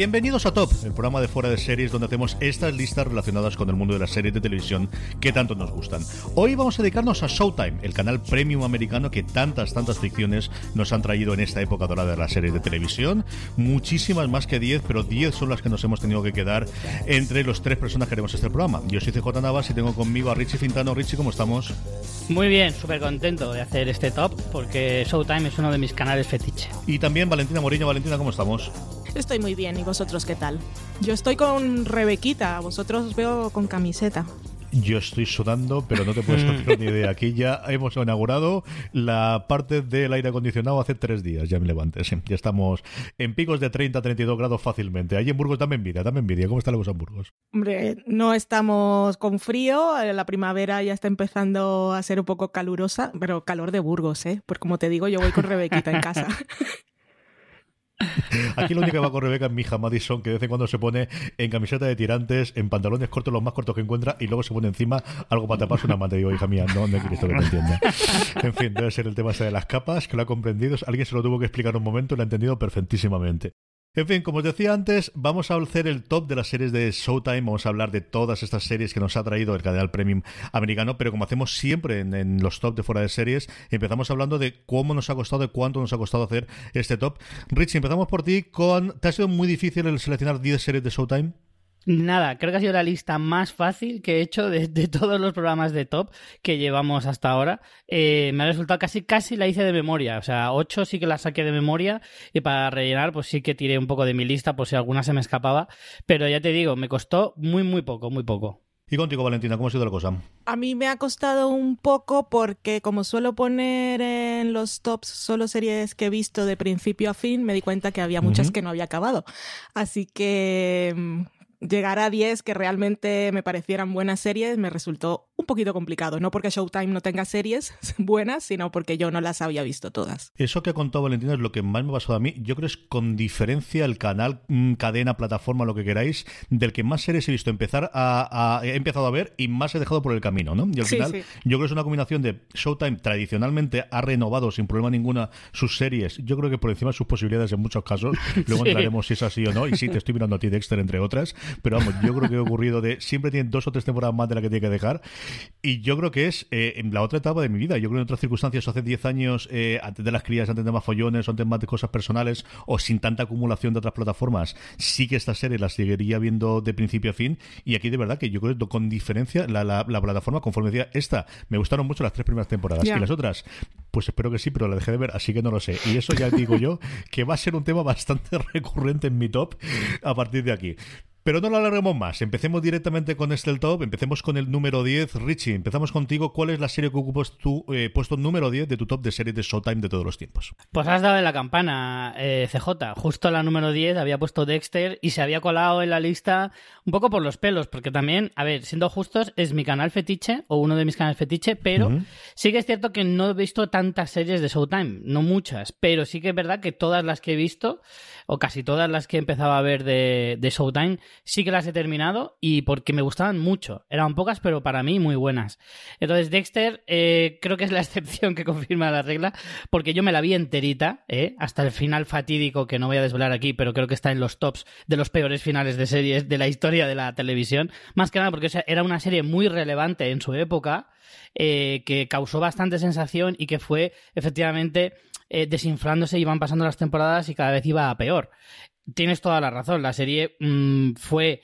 Bienvenidos a Top, el programa de fuera de series donde hacemos estas listas relacionadas con el mundo de las series de televisión que tanto nos gustan. Hoy vamos a dedicarnos a Showtime, el canal premium americano que tantas, tantas ficciones nos han traído en esta época dorada de las series de televisión. Muchísimas más que 10, pero 10 son las que nos hemos tenido que quedar entre los tres personas que haremos este programa. Yo soy CJ Navas y tengo conmigo a Richie Fintano. Richie, ¿cómo estamos? Muy bien, súper contento de hacer este top porque Showtime es uno de mis canales fetiche. Y también Valentina Moriño. Valentina, ¿cómo estamos? Estoy muy bien, ¿y vosotros qué tal? Yo estoy con Rebequita, vosotros os veo con camiseta. Yo estoy sudando, pero no te puedes hacer ni idea. Aquí ya hemos inaugurado la parte del aire acondicionado hace tres días, ya me levanté. Sí, ya estamos en picos de 30 32 grados fácilmente. Allí en Burgos dame envidia, dame envidia. ¿Cómo está la cosa en Burgos? Hombre, no estamos con frío, eh, la primavera ya está empezando a ser un poco calurosa, pero calor de Burgos, ¿eh? Pues como te digo, yo voy con Rebequita en casa. Aquí lo único que va con Rebeca es mi hija Madison, que de vez en cuando se pone en camiseta de tirantes, en pantalones cortos, los más cortos que encuentra, y luego se pone encima algo para taparse una manta. Digo, hija mía, no, no quiero esto que entienda. En fin, debe ser el tema de las capas, que lo ha comprendido. Alguien se lo tuvo que explicar un momento y lo ha entendido perfectísimamente. En fin, como os decía antes, vamos a hacer el top de las series de Showtime, vamos a hablar de todas estas series que nos ha traído el canal Premium americano, pero como hacemos siempre en, los top de fuera de series, empezamos hablando de cómo nos ha costado, de cuánto nos ha costado hacer este top. Rich, empezamos por ti con... ¿Te ha sido muy difícil el seleccionar 10 series de Showtime? Nada, creo que ha sido la lista más fácil que he hecho de, todos los programas de top que llevamos hasta ahora. Eh, me ha resultado casi, casi la hice de memoria. O sea, ocho sí que la saqué de memoria y para rellenar, pues sí que tiré un poco de mi lista por si alguna se me escapaba. Pero ya te digo, me costó muy, muy poco, muy poco. Y contigo, Valentina, ¿cómo ha sido la cosa? A mí me ha costado un poco porque como suelo poner en los tops solo series que he visto de principio a fin, me di cuenta que había muchas que no había acabado. Así que mm, llegar a 10 que realmente me parecieran buenas series me resultó un poquito complicado. No porque Showtime no tenga series buenas, sino porque yo no las había visto todas. Eso que ha contado Valentina es lo que más me ha pasado a mí. Yo creo que es con diferencia el canal, mm, cadena, plataforma, lo que queráis, del que más series he visto empezar a, he empezado a ver y más he dejado por el camino, ¿no? Y al final, yo creo que es una combinación de Showtime tradicionalmente ha renovado sin problema ninguna sus series. Yo creo que por encima de sus posibilidades en muchos casos. Luego entraremos si es así o no. Y sí, te estoy mirando a ti, Dexter, entre otras. Pero vamos, yo creo que ha ocurrido de siempre tienen dos o tres temporadas más de la que tiene que dejar. Y yo creo que es eh, en la otra etapa de mi vida. Yo creo que en otras circunstancias, hace 10 años, eh, antes de las crías, antes de más follones, antes más de cosas personales, o sin tanta acumulación de otras plataformas, sí que esta serie la seguiría viendo de principio a fin. Y aquí, de verdad, que yo creo que con diferencia, la, la, plataforma, conforme decía, esta, me gustaron mucho las tres primeras temporadas. Y las otras, pues espero que sí, pero la dejé de ver, así que no lo sé. Y eso ya digo yo que va a ser un tema bastante recurrente en mi top a partir de aquí. Pero no lo alarguemos más. Empecemos directamente con este el top. Empecemos con el número 10. Richie, empezamos contigo. ¿Cuál es la serie que ocupas tu eh, puesto número 10 de tu top de series de Showtime de todos los tiempos? Pues has dado en la campana, eh, CJ. Justo la número 10 había puesto Dexter y se había colado en la lista un poco por los pelos, porque también, a ver, siendo justos, es mi canal fetiche o uno de mis canales fetiche, pero sí que es cierto que no he visto tantas series de Showtime, no muchas, pero sí que es verdad que todas las que he visto, o casi todas las que he empezado a ver de, de Showtime, sí que las he terminado y porque me gustaban mucho. Eran pocas, pero para mí muy buenas. Entonces, Dexter eh, creo que es la excepción que confirma la regla, porque yo me la vi enterita, eh, hasta el final fatídico que no voy a desvelar aquí, pero creo que está en los tops de los peores finales de series de la historia de la televisión. Más que nada porque era una serie muy relevante en su época, eh, que causó bastante sensación y que fue efectivamente desinflándose y iban pasando las temporadas y cada vez iba a peor tienes toda la razón. La serie mm, fue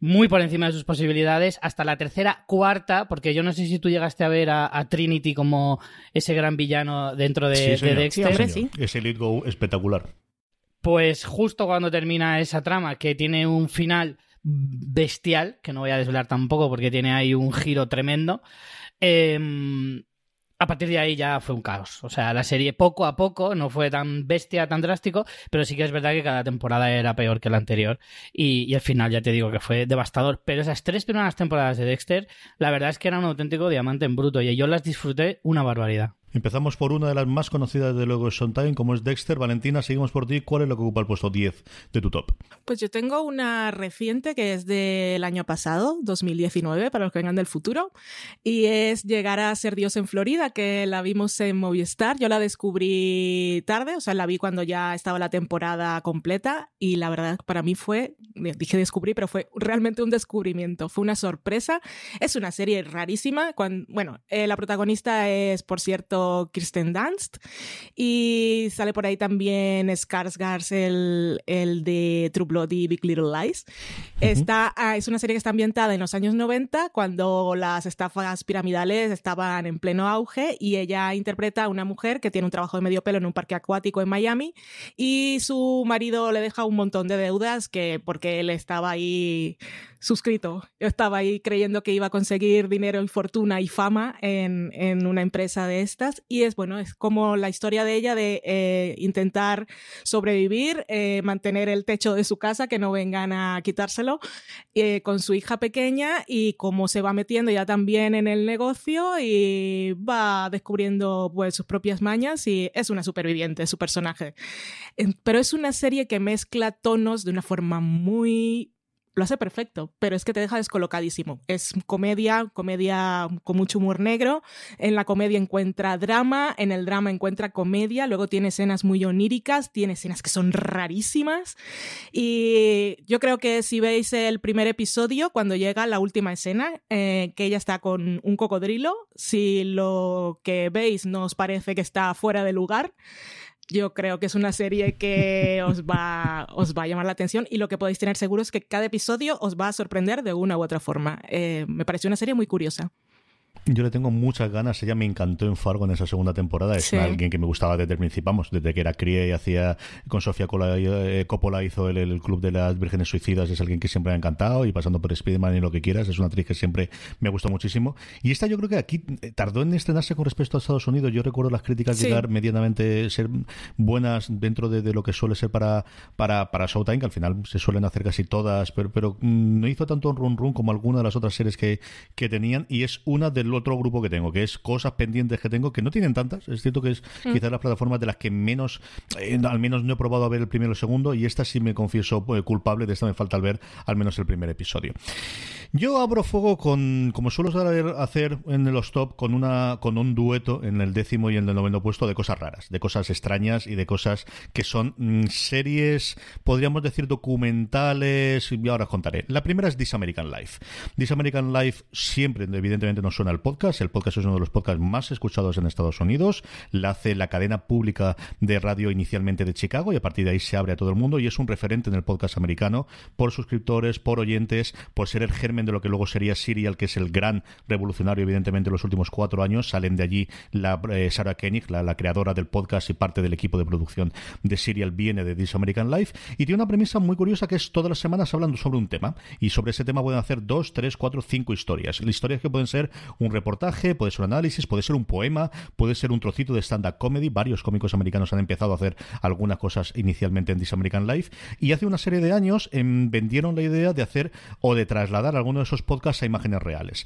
muy por encima de sus posibilidades hasta la tercera, cuarta, porque yo no sé si tú llegaste a ver a, Trinity como ese gran villano dentro de, Dexter. Sí, Ese lead go espectacular. Pues justo cuando termina esa trama, que tiene un final bestial, que no voy a desvelar tampoco porque tiene ahí un giro tremendo, eh, a partir de ahí ya fue un caos. O sea, la serie poco a poco no fue tan bestia, tan drástico, pero sí que es verdad que cada temporada era peor que la anterior. Y, y el final ya te digo que fue devastador. Pero esas tres primeras temporadas de Dexter, la verdad es que eran un auténtico diamante en bruto y yo las disfruté una barbaridad. Empezamos por una de las más conocidas de luego Time, como es Dexter. Valentina, seguimos por ti. ¿Cuál es lo que ocupa el puesto 10 de tu top? Pues yo tengo una reciente que es del año pasado, 2019, para los que vengan del futuro, y es Llegar a ser Dios en Florida, que la vimos en Movistar. Yo la descubrí tarde, o sea, la vi cuando ya estaba la temporada completa, y la verdad para mí fue, dije descubrí, pero fue realmente un descubrimiento, fue una sorpresa. Es una serie rarísima. Cuando, bueno, eh, la protagonista es, por cierto, Kirsten Dunst. Y sale por ahí también Skarsgård, el, el de True Blood y Big Little Lies. Está, ah, es una serie que está ambientada en los años 90, cuando las estafas piramidales estaban en pleno auge y ella interpreta a una mujer que tiene un trabajo de medio pelo en un parque acuático en Miami y su marido le deja un montón de deudas que porque él estaba ahí suscrito. Yo estaba ahí creyendo que iba a conseguir dinero y fortuna y fama en, en una empresa de estas. Y es bueno, es como la historia de ella de eh, intentar sobrevivir, eh, mantener el techo de su casa, que no vengan a quitárselo, eh, con su hija pequeña y cómo se va metiendo ya también en el negocio y va descubriendo pues sus propias mañas y es una superviviente su personaje. Pero es una serie que mezcla tonos de una forma muy lo hace perfecto, pero es que te deja descolocadísimo. Es comedia, comedia con mucho humor negro. En la comedia encuentra drama, en el drama encuentra comedia, luego tiene escenas muy oníricas, tiene escenas que son rarísimas. Y yo creo que si veis el primer episodio, cuando llega la última escena, eh, que ella está con un cocodrilo, si lo que veis no os parece que está fuera de lugar, yo creo que es una serie que os va, os va a llamar la atención y lo que podéis tener seguro es que cada episodio os va a sorprender de una u otra forma. Eh, me pareció una serie muy curiosa. Yo le tengo muchas ganas. Ella me encantó en Fargo en esa segunda temporada. Es alguien que me gustaba desde el principio, desde que era cría y hacía con Sofía eh, Coppola hizo el, Club de las Vírgenes Suicidas. Es alguien que siempre me ha encantado y pasando por Spiderman y lo que quieras. Es una actriz que siempre me gustó muchísimo. Y esta yo creo que aquí tardó en estrenarse con respecto a Estados Unidos. Yo recuerdo las críticas llegar medianamente ser buenas dentro de, lo que suele ser para, para, para Showtime, que al final se suelen hacer casi todas, pero, pero mm, no hizo tanto run run como alguna de las otras series que, que tenían. Y es una de los otro grupo que tengo, que es cosas pendientes que tengo, que no tienen tantas. Es cierto que es mm. quizás las plataformas de las que menos, eh, al menos no he probado a ver el primero y el segundo, y esta sí me confieso eh, culpable, de esta me falta al ver al menos el primer episodio. Yo abro fuego con, como suelo hacer en los top, con una con un dueto en el décimo y en el noveno puesto de cosas raras, de cosas extrañas y de cosas que son mm, series, podríamos decir documentales, y ahora os contaré. La primera es This American Life. This American Life siempre, evidentemente, no suena podcast. El podcast es uno de los podcasts más escuchados en Estados Unidos. La hace la cadena pública de radio inicialmente de Chicago y a partir de ahí se abre a todo el mundo y es un referente en el podcast americano por suscriptores, por oyentes, por ser el germen de lo que luego sería Serial, que es el gran revolucionario, evidentemente, en los últimos cuatro años. Salen de allí la eh, Sarah Koenig, la, creadora del podcast y parte del equipo de producción de Serial, viene de This American Life y tiene una premisa muy curiosa que es todas las semanas hablando sobre un tema y sobre ese tema pueden hacer dos, tres, cuatro, cinco historias. Historias que pueden ser un reportaje, puede ser un análisis, puede ser un poema, puede ser un trocito de stand-up comedy. Varios cómicos americanos han empezado a hacer algunas cosas inicialmente en This American Life y hace una serie de años em, vendieron la idea de hacer o de trasladar alguno de esos podcasts a imágenes reales.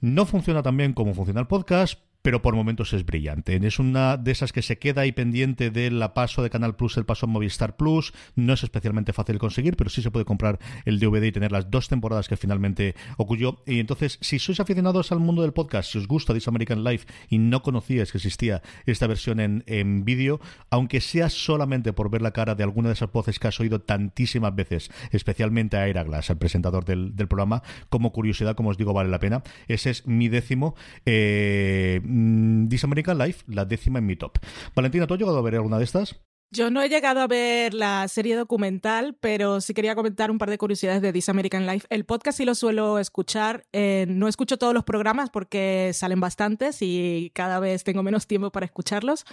No funciona tan bien como funciona el podcast, pero por momentos es brillante. Es una de esas que se queda ahí pendiente del paso de Canal Plus, el paso en Movistar Plus. No es especialmente fácil conseguir, pero sí se puede comprar el DVD y tener las dos temporadas que finalmente ocurrió. Y entonces, si sois aficionados al mundo del podcast, si os gusta This American Life y no conocíais que existía esta versión en, en vídeo, aunque sea solamente por ver la cara de alguna de esas voces que has oído tantísimas veces, especialmente a Era Glass, el presentador del, del programa, como curiosidad, como os digo, vale la pena. Ese es mi décimo. Eh, Mm, This American Life, la décima en mi top. Valentina, ¿tú has llegado a ver alguna de estas? Yo no he llegado a ver la serie documental, pero sí quería comentar un par de curiosidades de This American Life. El podcast sí lo suelo escuchar. Eh, no escucho todos los programas porque salen bastantes y cada vez tengo menos tiempo para escucharlos.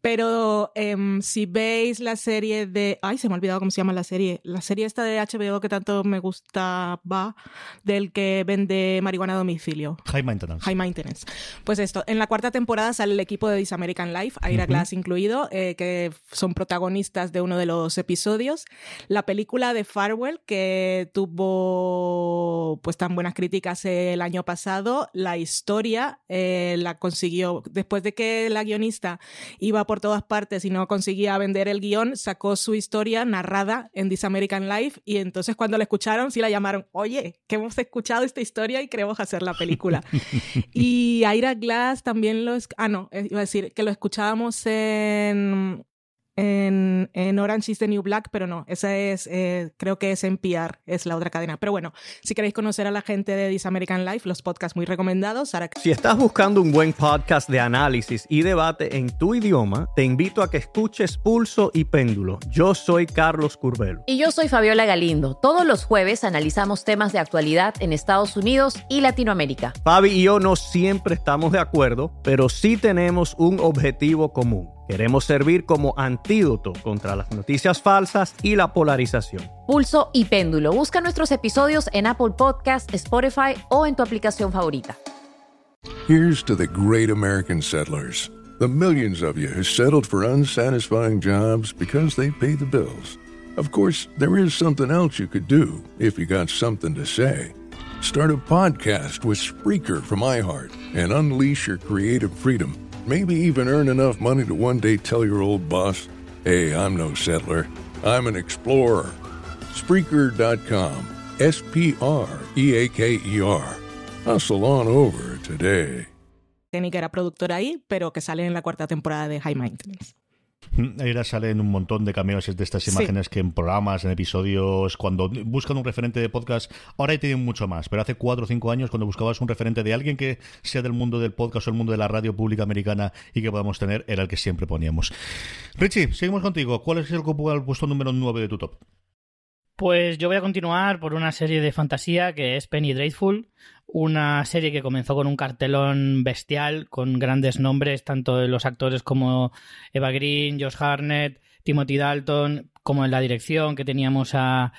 Pero em, si veis la serie de... Ay, se me ha olvidado cómo se llama la serie. La serie esta de HBO que tanto me gustaba, del que vende marihuana a domicilio. High Maintenance. High Maintenance. Pues esto, en la cuarta temporada sale el equipo de This American Life, Aira Glass incluido, eh, que son protagonistas de uno de los episodios. La película de Farwell, que tuvo pues tan buenas críticas el año pasado, la historia eh, la consiguió, después de que la guionista iba por todas partes y no conseguía vender el guion, sacó su historia narrada en This American Life y entonces cuando la escucharon sí la llamaron, oye, que hemos escuchado esta historia y queremos hacer la película. y Ira Glass también lo... Es... Ah, no, eh, iba a decir que lo escuchábamos en en, en, Orange is the New Black, pero no, esa es, eh, creo que es NPR, es la otra cadena. Pero bueno, si queréis conocer a la gente de This American Life, los podcasts muy recomendados. Si estás buscando un buen podcast de análisis y debate en tu idioma, te invito a que escuches Pulso y Péndulo. Yo soy Carlos Curbelo. Y yo soy Fabiola Galindo. Todos los jueves analizamos temas de actualidad en Estados Unidos y Latinoamérica. Fabi y yo no siempre estamos de acuerdo, pero sí tenemos un objetivo común Queremos servir como antídoto contra las noticias falsas y la polarización. Pulso y péndulo. Busca nuestros episodios en Apple Podcast, Spotify o en tu aplicación favorita. Here's to the great American settlers. The millions of you who settled for unsatisfying jobs because they pay the bills. Of course, there is something else you could do if you got something to say. Start a podcast with Spreaker from iHeart and unleash your creative freedom. Maybe even earn enough money to one day tell your old boss, hey, I'm no settler, I'm an explorer. Spreaker.com. S P R E A K E R. Hustle on over today. Técnica era productora ahí, pero que sale en la cuarta temporada de High Maintenance. Ahora salen un montón de cameos de estas imágenes que en programas, en episodios, cuando buscan un referente de podcast, ahora tienen mucho más, pero hace cuatro o cinco años cuando buscabas un referente de alguien que sea del mundo del podcast o el mundo de la radio pública americana y que podamos tener, era el que siempre poníamos. Richie, seguimos contigo. ¿Cuál es el, el puesto número 9 de tu top? Pues yo voy a continuar por una serie de fantasía que es Penny Dreadful, una serie que comenzó con un cartelón bestial, con grandes nombres, tanto de los actores como Eva Green, Josh Harnett, Timothy Dalton, como en la dirección, que teníamos a,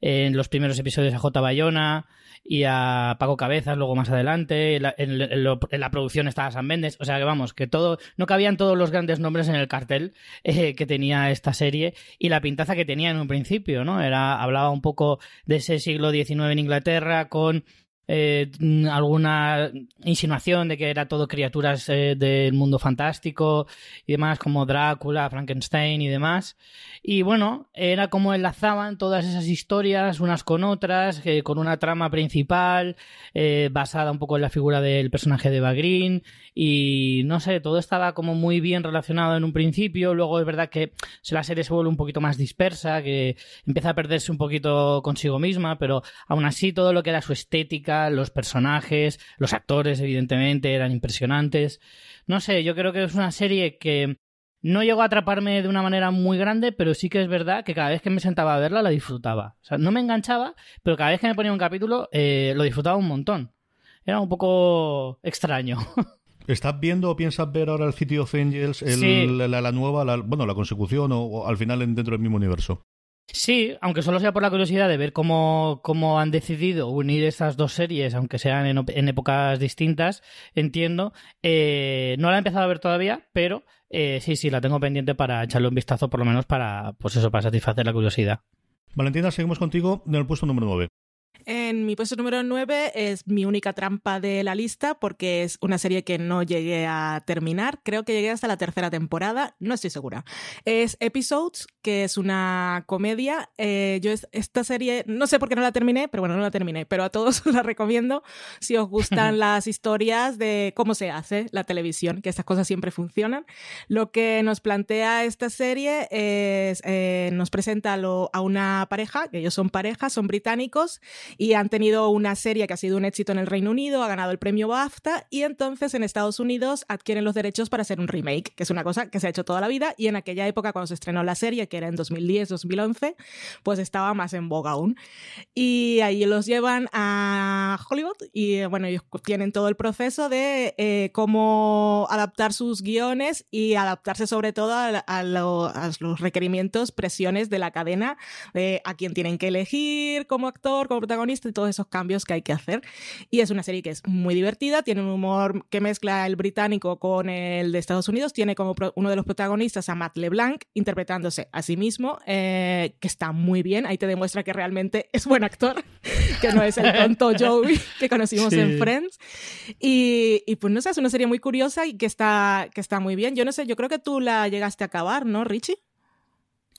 en los primeros episodios a J. Bayona, y a Paco Cabezas luego más adelante. En la, producción estaba San Méndez. O sea que vamos, que todo, no cabían todos los grandes nombres en el cartel eh, que tenía esta serie y la pintaza que tenía en un principio, ¿no? Era, hablaba un poco de ese siglo XIX en Inglaterra con eh, alguna insinuación de que era todo criaturas eh, del mundo fantástico y demás, como Drácula, Frankenstein y demás. Y bueno, era como enlazaban todas esas historias unas con otras, eh, con una trama principal basada un poco en la figura del personaje de Eva Green. Y no sé, todo estaba como muy bien relacionado en un principio. Luego es verdad que la serie se vuelve un poquito más dispersa, que empieza a perderse un poquito consigo misma, pero aún así todo lo que era su estética los personajes, los actores, evidentemente, eran impresionantes. No sé, yo creo que es una serie que no llegó a atraparme de una manera muy grande, pero sí que es verdad que cada vez que me sentaba a verla la disfrutaba. O sea, no me enganchaba, pero cada vez que me ponía un capítulo eh, lo disfrutaba un montón. Era un poco extraño. ¿Estás viendo o piensas ver ahora el City of Angels, la, nueva, bueno, la consecución o, al final dentro del mismo universo? Sí, aunque solo sea por la curiosidad de ver cómo, cómo han decidido unir estas dos series, aunque sean en, épocas distintas, entiendo. Eh, no la he empezado a ver todavía, pero eh, sí, sí, la tengo pendiente para echarle un vistazo, por lo menos para, pues eso, para satisfacer la curiosidad. Valentina, seguimos contigo en el puesto número 9. En mi puesto número 9 es mi única trampa de la lista porque es una serie que no llegué a terminar. Creo que llegué hasta la tercera temporada, no estoy segura. Es Episodes, que es una comedia. Eh, yo esta serie, no sé por qué no la terminé, pero bueno, no la terminé, pero a todos la recomiendo si os gustan las historias de cómo se hace la televisión, que estas cosas siempre funcionan. Lo que nos plantea esta serie es, eh, nos presenta a una pareja, que ellos son parejas, son británicos y han tenido una serie que ha sido un éxito en el Reino Unido, ha ganado el premio BAFTA y entonces en Estados Unidos adquieren los derechos para hacer un remake, que es una cosa que se ha hecho toda la vida y en aquella época cuando se estrenó la serie, que era en 2010-2011, pues estaba más en boga aún. Y ahí los llevan a Hollywood y bueno, ellos tienen todo el proceso de eh, cómo adaptar sus guiones y adaptarse sobre todo a, los requerimientos, presiones de la cadena de a quién tienen que elegir como actor, como protagonista y todos esos cambios que hay que hacer. Y es una serie que es muy divertida, tiene un humor que mezcla el británico con el de Estados Unidos, tiene como uno de los protagonistas a Matt LeBlanc interpretándose a sí mismo, eh, que está muy bien, ahí te demuestra que realmente es buen actor, que no es el tonto Joey que conocimos en Friends. Y, y, pues no sé, es una serie muy curiosa y que está, que está muy bien. Yo no sé, yo creo que tú la llegaste a acabar, ¿no, Richie?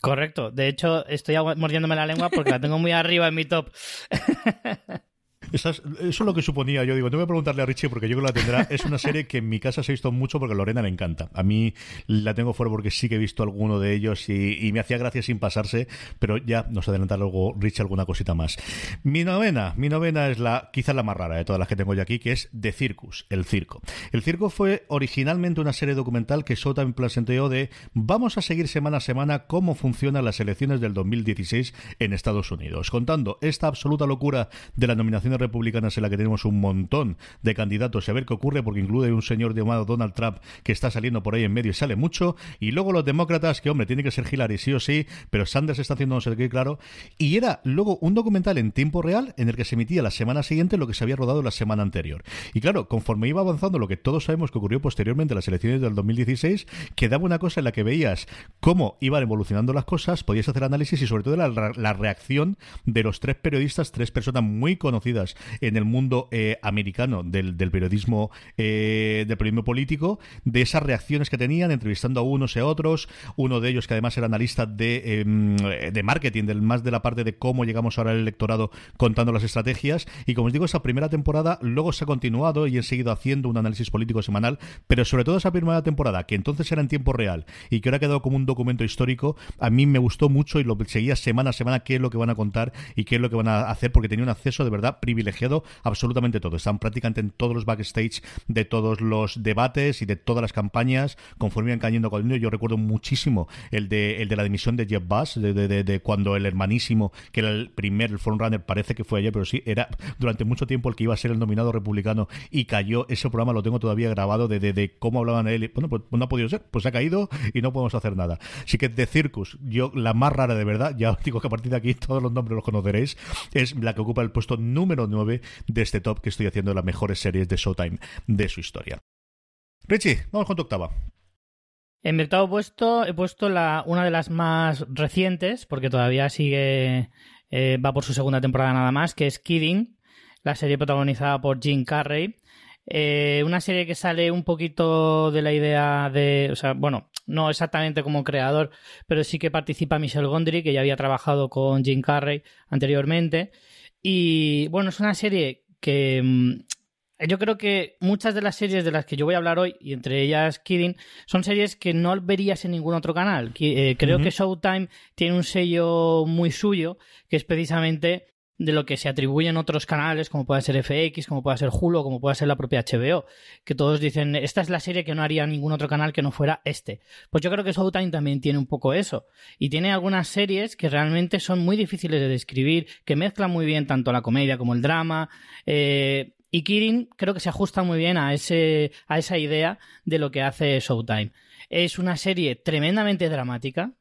Correcto. De hecho, estoy mordiéndome la lengua porque la tengo muy arriba en mi top. eso es lo que suponía. Yo digo, te voy a preguntarle a Richie porque yo creo que la tendrá. Es una serie que en mi casa se ha visto mucho porque a Lorena le encanta. A mí la tengo fuera porque sí que he visto alguno de ellos y, me hacía gracia sin pasarse, pero ya nos adelanta luego Richie alguna cosita más. Mi novena, mi novena es la quizás la más rara de todas las que tengo yo aquí, que es The Circus, el circo. El circo fue originalmente una serie documental que Showtime planteó de vamos a seguir semana a semana cómo funcionan las elecciones del 2016 en Estados Unidos, contando esta absoluta locura de la nominación republicanas en la que tenemos un montón de candidatos. A ver qué ocurre, porque incluye un señor llamado Donald Trump que está saliendo por ahí en medio y sale mucho, y luego los demócratas, que hombre, tiene que ser Hillary sí o sí, pero Sanders está haciendo no sé qué, claro, y era luego un documental en tiempo real en el que se emitía la semana siguiente lo que se había rodado la semana anterior. Y claro, conforme iba avanzando lo que todos sabemos que ocurrió posteriormente en las elecciones del 2016, quedaba una cosa en la que veías cómo iban evolucionando las cosas, podías hacer análisis y sobre todo la reacción de los tres periodistas, tres personas muy conocidas en el mundo eh, americano del, periodismo eh, del periodismo político, de esas reacciones que tenían, entrevistando a unos y a otros, uno de ellos que además era analista de, em, de marketing, del más de la parte de cómo llegamos ahora al electorado contando las estrategias, y como os digo, esa primera temporada luego se ha continuado y han seguido haciendo un análisis político semanal, pero sobre todo esa primera temporada, que entonces era en tiempo real y que ahora ha quedado como un documento histórico, a mí me gustó mucho y lo seguía semana a semana qué es lo que van a contar y qué es lo que van a hacer, porque tenía un acceso de verdad privilegiado privilegiado absolutamente todo. Están prácticamente en todos los backstage de todos los debates y de todas las campañas conforme iban cayendo con Yo recuerdo muchísimo el de, el de la dimisión de Jeff Bass, de, de, cuando el hermanísimo, que era el primer, el frontrunner, parece que fue ayer, pero sí, era durante mucho tiempo el que iba a ser el nominado republicano y cayó. Ese programa lo tengo todavía grabado de, de, cómo hablaban él. Bueno, pues no ha podido ser, pues ha caído y no podemos hacer nada. Así que de Circus, yo la más rara de verdad, ya os digo que a partir de aquí todos los nombres los conoceréis, es la que ocupa el puesto número 9 de este top que estoy haciendo las mejores series de Showtime de su historia. Richie, vamos con tu octava. En mi octavo puesto he puesto la, una de las más recientes, porque todavía sigue, eh, va por su segunda temporada nada más, que es Kidding, la serie protagonizada por Jim Carrey. Eh, una serie que sale un poquito de la idea de, o sea, bueno, no exactamente como creador, pero sí que participa Michelle Gondry, que ya había trabajado con Jim Carrey anteriormente. Y bueno, es una serie que mm, yo creo que muchas de las series de las que yo voy a hablar hoy, y entre ellas Kidding, son series que no verías en ningún otro canal. Eh, creo que Showtime tiene un sello muy suyo, que es precisamente de lo que se atribuyen otros canales, como puede ser FX, como puede ser Hulu, como puede ser la propia HBO, que todos dicen, esta es la serie que no haría ningún otro canal que no fuera este. Pues yo creo que Showtime también tiene un poco eso, y tiene algunas series que realmente son muy difíciles de describir, que mezclan muy bien tanto la comedia como el drama, eh, y Kirin creo que se ajusta muy bien a, ese, a esa idea de lo que hace Showtime. Es una serie tremendamente dramática,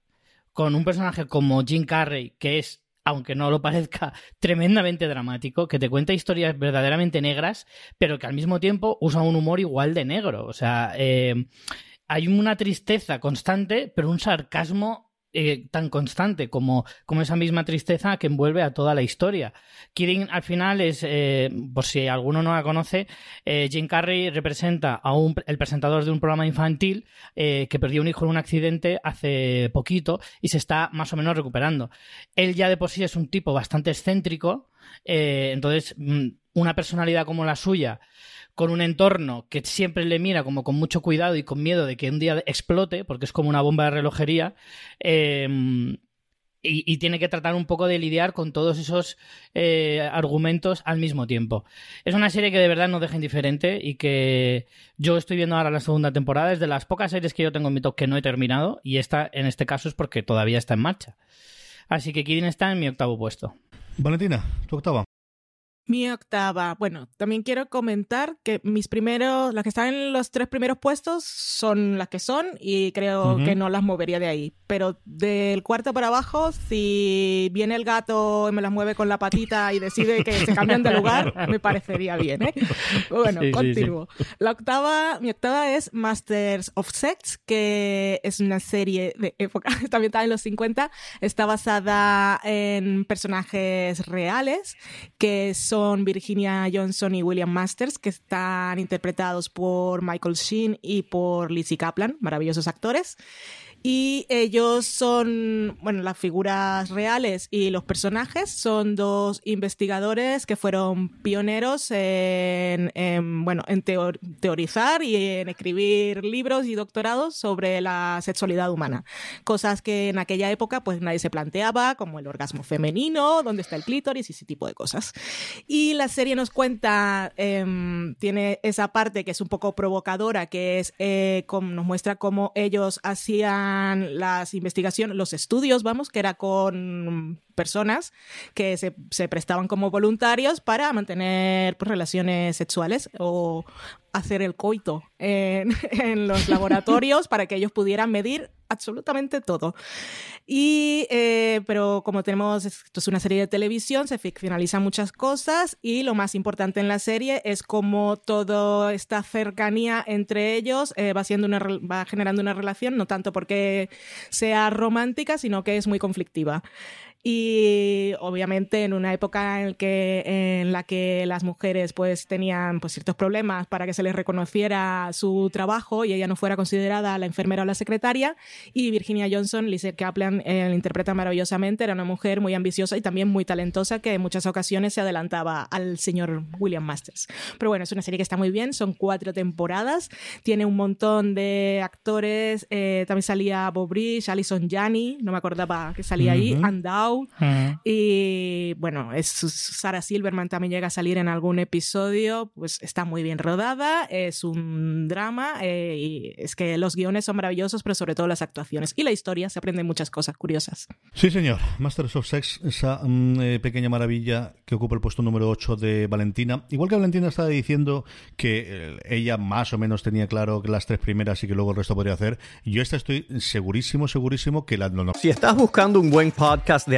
con un personaje como Jim Carrey, que es aunque no lo parezca, tremendamente dramático, que te cuenta historias verdaderamente negras, pero que al mismo tiempo usa un humor igual de negro. O sea, eh, hay una tristeza constante, pero un sarcasmo eh, tan constante como, como, esa misma tristeza que envuelve a toda la historia. Kirin al final es, eh, por si alguno no la conoce, eh, Jim Carrey representa a un, el presentador de un programa infantil que perdió un hijo en un accidente hace poquito y se está más o menos recuperando. Él ya de por sí es un tipo bastante excéntrico, entonces mm, una personalidad como la suya con un entorno que siempre le mira como con mucho cuidado y con miedo de que un día explote, porque es como una bomba de relojería, em, y, tiene que tratar un poco de lidiar con todos esos eh, argumentos al mismo tiempo. Es una serie que de verdad no deja indiferente y que yo estoy viendo ahora la segunda temporada. Es de las pocas series que yo tengo en mi top que no he terminado y esta en este caso es porque todavía está en marcha. Así que Kirin está en mi octavo puesto. Valentina, tu octava. Mi octava. Bueno, también quiero comentar que mis primeros, las que están en los tres primeros puestos son las que son y creo que no las movería de ahí. Pero del cuarto para abajo, si viene el gato y me las mueve con la patita y decide que se cambian de lugar, me parecería bien, ¿eh? Bueno, continúo. La octava, mi octava es Masters of Sex, que es una serie de época, también está en los 50, está basada en personajes reales que son Virginia Johnson y William Masters, que están interpretados por Michael Sheen y por Lizzie Kaplan, maravillosos actores. Y ellos son, bueno, las figuras reales y los personajes son dos investigadores que fueron pioneros en, bueno, en teorizar y en escribir libros y doctorados sobre la sexualidad humana. Cosas que en aquella época pues nadie se planteaba, como el orgasmo femenino, dónde está el clítoris y ese tipo de cosas. Y la serie nos cuenta, em, tiene esa parte que es un poco provocadora, que es, eh, como, nos muestra cómo ellos hacían las investigaciones, los estudios, vamos, que era con personas que se, prestaban como voluntarios para mantener pues, relaciones sexuales o hacer el coito en, los laboratorios para que ellos pudieran medir absolutamente todo. Y, eh, pero como tenemos, esto es una serie de televisión, se ficcionalizan muchas cosas y lo más importante en la serie es cómo toda esta cercanía entre ellos eh, va, siendo una, va generando una relación, no tanto porque sea romántica, sino que es muy conflictiva y obviamente en una época en, que, en la que las mujeres pues tenían pues, ciertos problemas para que se les reconociera su trabajo y ella no fuera considerada la enfermera o la secretaria y Virginia Johnson, Lizzie Kaplan eh, interpreta maravillosamente, era una mujer muy ambiciosa y también muy talentosa que en muchas ocasiones se adelantaba al señor William Masters. Pero bueno, es una serie que está muy bien, son cuatro temporadas, tiene un montón de actores, eh, también salía Bob Rich, Alison Janney, no me acordaba que salía ahí, Andau y bueno, es, Sarah Silverman también llega a salir en algún episodio, pues está muy bien rodada, es un drama eh, y es que los guiones son maravillosos, pero sobre todo las actuaciones y la historia, se aprenden muchas cosas curiosas. Sí, señor. Masters of Sex, esa mm, eh, pequeña maravilla que ocupa el puesto número 8 de Valentina. Igual que Valentina estaba diciendo que eh, ella más o menos tenía claro que las tres primeras y que luego el resto podría hacer, yo esta estoy segurísimo, segurísimo que la... No, Si estás buscando un buen podcast de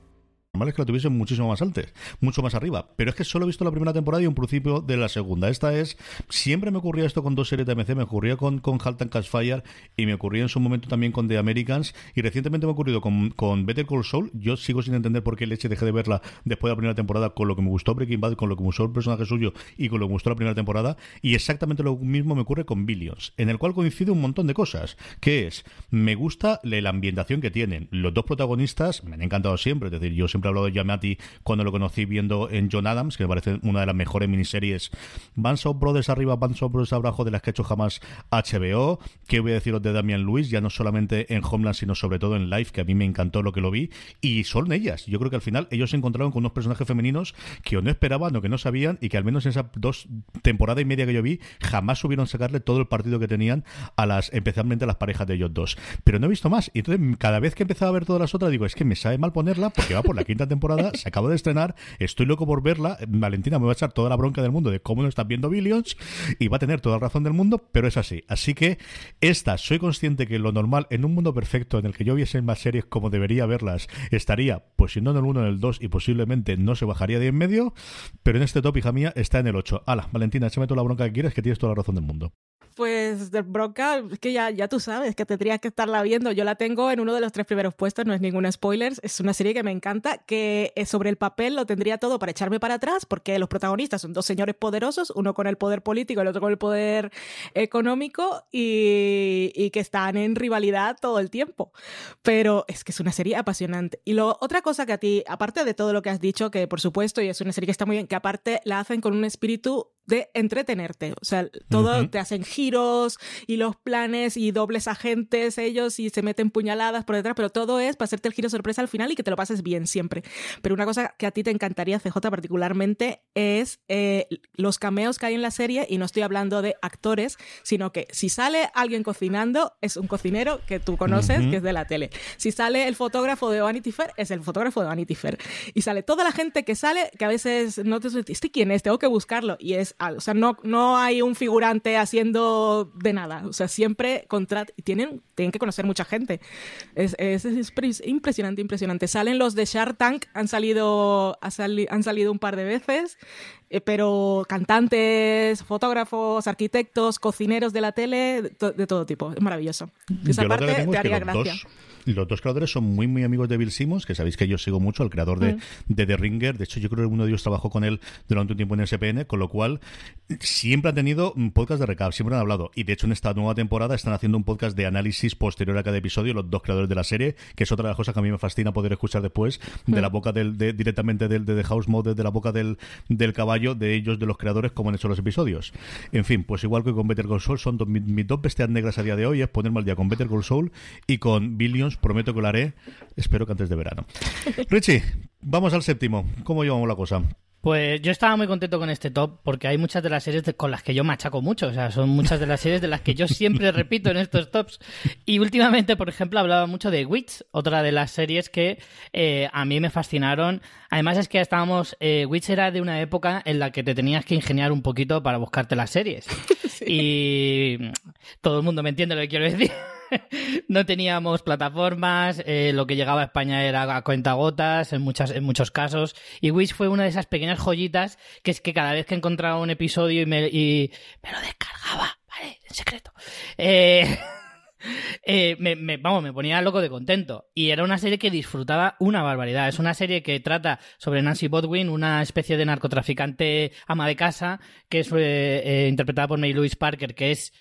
Normal es que la tuviesen muchísimo más antes, mucho más arriba. Pero es que solo he visto la primera temporada y un principio de la segunda. Esta es. Siempre me ocurría esto con dos series de AMC, me ocurría con, con Halt and Fire y me ocurría en su momento también con The Americans. Y recientemente me ha ocurrido con, con Better Call Saul. Yo sigo sin entender por qué leche dejé de verla después de la primera temporada con lo que me gustó Breaking Bad, con lo que me gustó el personaje suyo y con lo que me gustó la primera temporada. Y exactamente lo mismo me ocurre con Billions, en el cual coincide un montón de cosas. Que es, me gusta la ambientación que tienen. Los dos protagonistas me han encantado siempre. Es decir, yo siempre he hablado de Yamati cuando lo conocí viendo en John Adams, que me parece una de las mejores miniseries. Bands of Brothers arriba, Bands of Brothers abajo de las que ha hecho jamás HBO. ¿Qué voy a deciros de Damian Lewis? Ya no solamente en Homeland, sino sobre todo en Life, que a mí me encantó lo que lo vi. Y son ellas. Yo creo que al final ellos se encontraron con unos personajes femeninos que o no esperaban o que no sabían y que al menos en esas dos temporadas y media que yo vi, jamás subieron sacarle todo el partido que tenían a las, especialmente a las parejas de ellos dos. Pero no he visto más. Y entonces, cada vez que empezaba a ver todas las otras, digo, es que me sabe mal ponerla porque va por la quinta temporada, se acaba de estrenar, estoy loco por verla. Valentina me va a echar toda la bronca del mundo de cómo no estás viendo Billions y va a tener toda la razón del mundo, pero es así. Así que esta, soy consciente que lo normal en un mundo perfecto en el que yo viese más series como debería verlas, estaría, pues si no en el 1, en el 2 y posiblemente no se bajaría de en medio, pero en este top, hija mía, está en el 8. Hala, Valentina, échame toda la bronca que quieres, que tienes toda la razón del mundo. Pues de bronca, es que ya, ya tú sabes que tendrías que estarla viendo. Yo la tengo en uno de los tres primeros puestos, no es ningún spoiler. Es una serie que me encanta, que sobre el papel lo tendría todo para echarme para atrás, porque los protagonistas son dos señores poderosos, uno con el poder político el otro con el poder económico, y, y que están en rivalidad todo el tiempo. Pero es que es una serie apasionante. Y lo, otra cosa que a ti, aparte de todo lo que has dicho, que por supuesto, y es una serie que está muy bien, que aparte la hacen con un espíritu de entretenerte. O sea, todo uh -huh. te hacen giros y los planes y dobles agentes ellos y se meten puñaladas por detrás, pero todo es para hacerte el giro sorpresa al final y que te lo pases bien siempre. Pero una cosa que a ti te encantaría, CJ, particularmente, es eh, los cameos que hay en la serie, y no estoy hablando de actores, sino que si sale alguien cocinando, es un cocinero que tú conoces, uh -huh. que es de la tele. Si sale el fotógrafo de Vanity Fair, es el fotógrafo de Vanity Fair. Y sale toda la gente que sale, que a veces no te ¿este quién es? Tengo que buscarlo. Y es o sea, no, no hay un figurante haciendo de nada. O sea, siempre contrat tienen, tienen que conocer mucha gente. Es, es, es, impresionante, impresionante. Salen los de Shark Tank, han salido, han salido un par de veces, eh, pero cantantes, fotógrafos, arquitectos, cocineros de la tele, de, de todo tipo. Es maravilloso. Esa Yo parte te haría gracia. Dos los dos creadores son muy, muy amigos de Bill Simmons, que sabéis que yo sigo mucho, el creador de, mm. de The Ringer. De hecho, yo creo que uno de ellos trabajó con él durante un tiempo en SPN, con lo cual siempre han tenido un podcast de recap, siempre han hablado. Y de hecho, en esta nueva temporada están haciendo un podcast de análisis posterior a cada episodio, los dos creadores de la serie, que es otra de las cosas que a mí me fascina poder escuchar después, de mm. la boca del, de, directamente del, de The House Mode, de la boca del, del caballo, de ellos, de los creadores, como han hecho los episodios. En fin, pues igual que con Better Call Saul, son dos, mis, mis dos bestias negras a día de hoy, es ponerme al día con Better Call Saul y con Billions, prometo que lo haré espero que antes de verano. Richie, vamos al séptimo. ¿Cómo llevamos la cosa? Pues yo estaba muy contento con este top porque hay muchas de las series de, con las que yo machaco mucho, o sea, son muchas de las series de las que yo siempre repito en estos tops. Y últimamente, por ejemplo, hablaba mucho de Witch, otra de las series que eh, a mí me fascinaron. Además es que estábamos, eh, Witch era de una época en la que te tenías que ingeniar un poquito para buscarte las series. Sí. Y todo el mundo me entiende lo que quiero decir. no teníamos plataformas, eh, lo que llegaba a España era a cuentagotas en, muchas, en muchos casos. Y Wish fue una de esas pequeñas joyitas que es que cada vez que encontraba un episodio y me, me lo descargaba, ¿vale? En secreto. Eh, eh, me, vamos, me ponía loco de contento. Y era una serie que disfrutaba una barbaridad. Es una serie que trata sobre Nancy Bodwin, una especie de narcotraficante ama de casa, que es interpretada por May Louise Parker, que es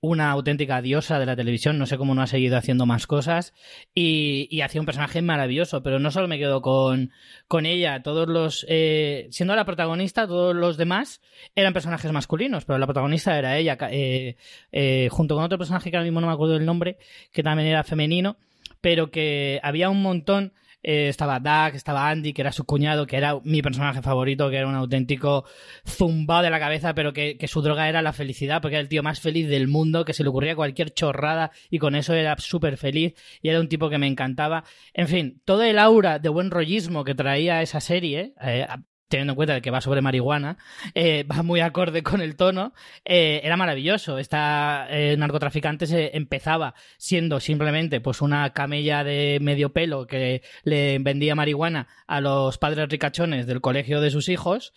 una auténtica diosa de la televisión, no sé cómo no ha seguido haciendo más cosas y, y hacía un personaje maravilloso, pero no solo me quedo con, con ella, todos los, eh, siendo la protagonista, todos los demás eran personajes masculinos, pero la protagonista era ella, eh, eh, junto con otro personaje que ahora mismo no me acuerdo del nombre, que también era femenino, pero que había un montón eh, estaba Doug, estaba Andy, que era su cuñado, que era mi personaje favorito, que era un auténtico zumbado de la cabeza, pero que, que su droga era la felicidad, porque era el tío más feliz del mundo, que se le ocurría cualquier chorrada y con eso era súper feliz y era un tipo que me encantaba. En fin, todo el aura de buen rollismo que traía esa serie, eh, teniendo en cuenta que va sobre marihuana, eh, va muy acorde con el tono, eh, era maravilloso. Esta eh, narcotraficante se empezaba siendo simplemente pues una camella de medio pelo que le vendía marihuana a los padres ricachones del colegio de sus hijos.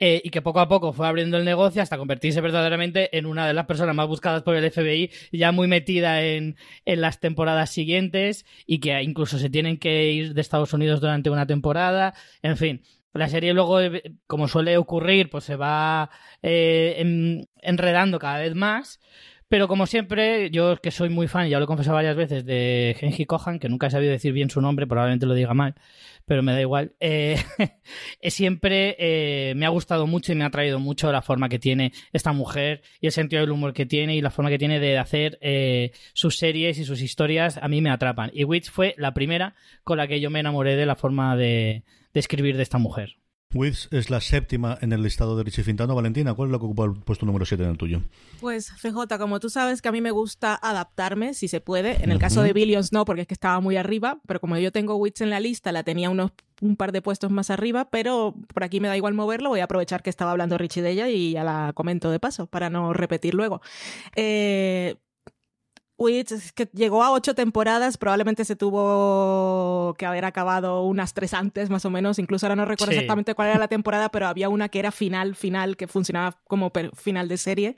y que poco a poco fue abriendo el negocio hasta convertirse verdaderamente en una de las personas más buscadas por el FBI, ya muy metida en, en las temporadas siguientes y que incluso se tienen que ir de Estados Unidos durante una temporada. En fin, la serie luego, eh, como suele ocurrir, pues se va eh, enredando cada vez más. Pero como siempre, yo que soy muy fan, ya lo he confesado varias veces, de Genji Kohan, que nunca he sabido decir bien su nombre, probablemente lo diga mal, pero me da igual. Eh, siempre me ha gustado mucho y me ha traído mucho la forma que tiene esta mujer y el sentido del humor que tiene y la forma que tiene de hacer sus series y sus historias a mí me atrapan. Y Witch fue la primera con la que yo me enamoré de la forma de, de escribir de esta mujer. Wiz es la séptima en el listado de Richie Fintano. Valentina, ¿cuál es lo que ocupa el puesto número 7 en el tuyo? Pues, CJ, como tú sabes que a mí me gusta adaptarme, si se puede. En el caso de Billions no, porque es que estaba muy arriba, pero como yo tengo Wiz en la lista, la tenía unos un par de puestos más arriba, pero por aquí me da igual moverlo. Voy a aprovechar que estaba hablando Richie de ella y ya la comento de paso para no repetir luego. Eh, Witch es que llegó a ocho temporadas, probablemente se tuvo que haber acabado unas tres antes, más o menos. Incluso ahora no recuerdo exactamente cuál era la temporada, pero había una que era final, final, que funcionaba como final de serie.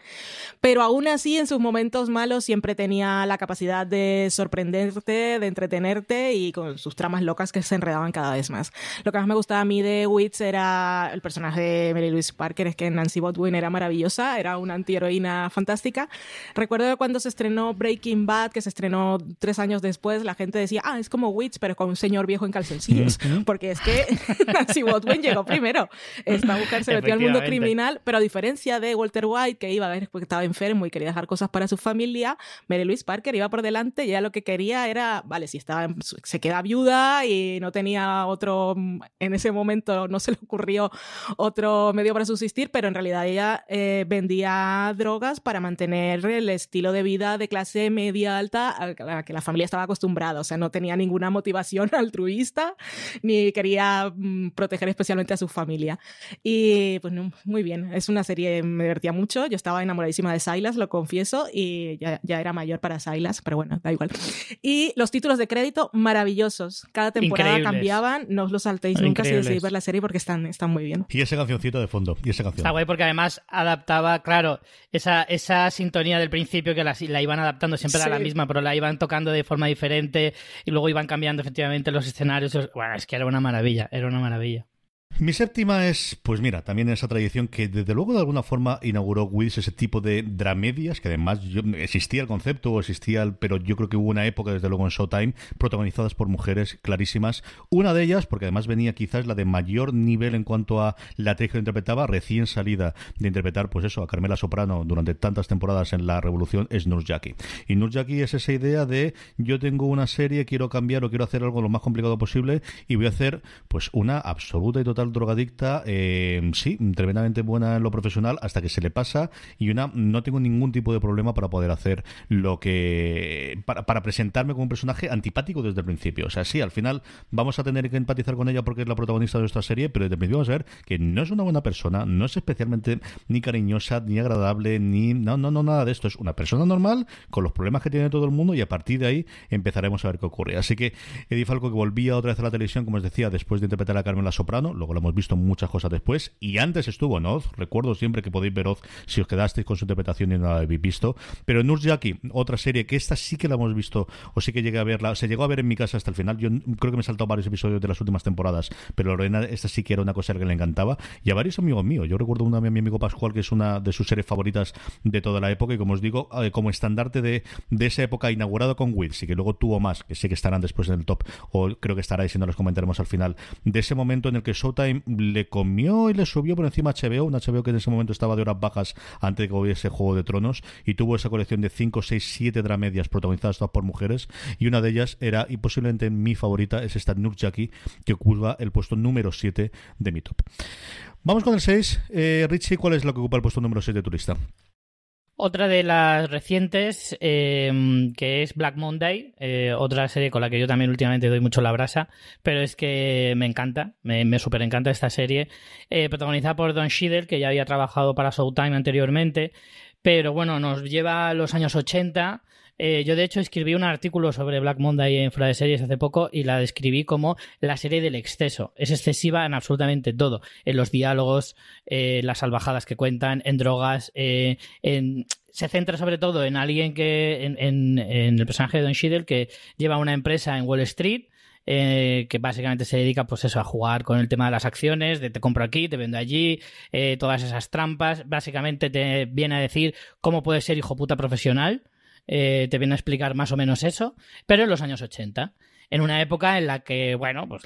Pero aún así, en sus momentos malos, siempre tenía la capacidad de sorprenderte, de entretenerte y con sus tramas locas que se enredaban cada vez más. Lo que más me gustaba a mí de Witch era el personaje de Mary Louise Parker, es que Nancy Botwin era maravillosa, era una antiheroína fantástica. Recuerdo cuando se estrenó Breaking Bad, que se estrenó tres años después, la gente decía, ah, es como Witch, pero con un señor viejo en calzoncillos. Porque es que Nancy Botwin llegó primero. Esta mujer se metió al mundo criminal, pero a diferencia de Walter White, que iba a ver porque estaba enfermo y quería dejar cosas para su familia, Mary Louise Parker iba por delante y ella lo que quería era, vale, si estaba, se queda viuda y no tenía otro, en ese momento no se le ocurrió otro medio para subsistir, pero en realidad ella eh, vendía drogas para mantener el estilo de vida de clase media alta a la que la familia estaba acostumbrada. O sea, no tenía ninguna motivación altruista ni quería mm, proteger especialmente a su familia. Y pues muy bien, es una serie, me divertía mucho. Yo estaba enamoradísima de Silas, lo confieso, y ya, ya era mayor para Silas, pero bueno, da igual. Y los títulos de crédito maravillosos. Cada temporada cambiaban, no os los saltéis nunca si decidís ver la serie porque están, están muy bien. Y ese cancioncito de fondo, y esa canción. Está guay porque además adaptaba, claro, esa, esa sintonía del principio que la, la iban adaptando siempre era la misma, pero la iban tocando de forma diferente y luego iban cambiando efectivamente los escenarios. Bueno, es que era una maravilla, era una maravilla. Mi séptima es, pues mira, también esa tradición que desde luego de alguna forma inauguró Wills ese tipo de dramedias, que además yo, existía el concepto, existía, el, pero yo creo que hubo una época desde luego en Showtime protagonizadas por mujeres clarísimas. Una de ellas, porque además venía quizás la de mayor nivel en cuanto a la actriz que interpretaba, recién salida de interpretar, pues eso, a Carmela Soprano durante tantas temporadas en La Revolución, es Nurjaki. Y Nurjaki es esa idea de yo tengo una serie, quiero cambiar o quiero hacer algo lo más complicado posible y voy a hacer pues una absoluta y total drogadicta, eh, sí, tremendamente buena en lo profesional hasta que se le pasa y una no tengo ningún tipo de problema para poder hacer lo que para, para presentarme como un personaje antipático desde el principio. O sea, sí, al final vamos a tener que empatizar con ella porque es la protagonista de nuestra serie, pero desde el principio vamos a ver que no es una buena persona, no es especialmente ni cariñosa, ni agradable, ni no, no, no, nada de esto. Es una persona normal con los problemas que tiene todo el mundo y a partir de ahí empezaremos a ver qué ocurre. Así que Eddie Falco que volvía otra vez a la televisión, como os decía, después de interpretar a Carmen La Soprano, luego hemos visto muchas cosas después. Y antes estuvo en Oz. Recuerdo siempre que podéis ver Oz si os quedasteis con su interpretación y no la habéis visto. Pero Jackie otra serie que esta sí que la hemos visto, o sí que llegué a verla, se llegó a ver en mi casa hasta el final. Yo creo que me he saltado varios episodios de las últimas temporadas, pero Lorena, esta sí que era una cosa que le encantaba. Y a varios amigos míos. Yo recuerdo una de mi amigo Pascual, que es una de sus series favoritas de toda la época. Y como os digo, eh, como estandarte de, de esa época inaugurado con Wills y que luego tuvo más, que sé que estarán después en el top, o creo que estará si no los comentaremos al final, de ese momento en el que Showtime Le comió y le subió por encima HBO, un HBO que en ese momento estaba de horas bajas antes de que hubiese Juego de Tronos, y tuvo esa colección de 5, 6, 7 dramedias protagonizadas todas por mujeres, y una de ellas era, y posiblemente mi favorita, es esta Jackie que ocupa el puesto número 7 de mi top. Vamos con el 6. Eh, Richie, ¿cuál es lo que ocupa el puesto número 6 de tu lista? Otra de las recientes, eh, que es Black Monday, eh, otra serie con la que yo también últimamente doy mucho la brasa, pero es que me encanta, me, me encanta esta serie, eh, protagonizada por Don Cheadle, que ya había trabajado para Showtime anteriormente, pero bueno, nos lleva a los años 80 eh, yo, de hecho, escribí un artículo sobre Black Monday en Fuera de Series hace poco y la describí como la serie del exceso. Es excesiva en absolutamente todo. En los diálogos, eh, las salvajadas que cuentan, en drogas, eh, se centra sobre todo en alguien que. en, el personaje de Don Cheadle que lleva una empresa en Wall Street. que básicamente se dedica pues eso a jugar con el tema de las acciones, de te compro aquí, te vendo allí, todas esas trampas, básicamente te viene a decir cómo puedes ser hijo puta profesional, eh, te viene a explicar más o menos eso, pero en los años 80 en una época en la que, bueno, pues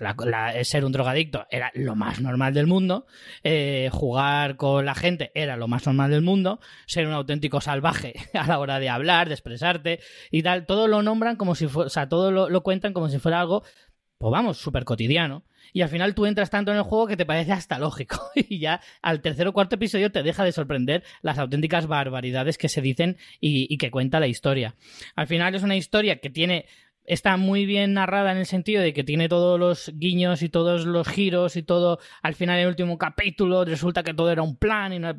ser un drogadicto era lo más normal del mundo, eh, jugar con la gente era lo más normal del mundo, ser un auténtico salvaje a la hora de hablar, de expresarte y tal, todo lo nombran como si fuera, o sea, todo lo, lo cuentan como si fuera algo, pues vamos, súper cotidiano y al final tú entras tanto en el juego que te parece hasta lógico y ya al tercer o cuarto episodio te deja de sorprender las auténticas barbaridades que se dicen y, que cuenta la historia. Al final es una historia que tiene está muy bien narrada en el sentido de que tiene todos los guiños y todos los giros y todo. Al final, en el último capítulo, resulta que todo era un plan y no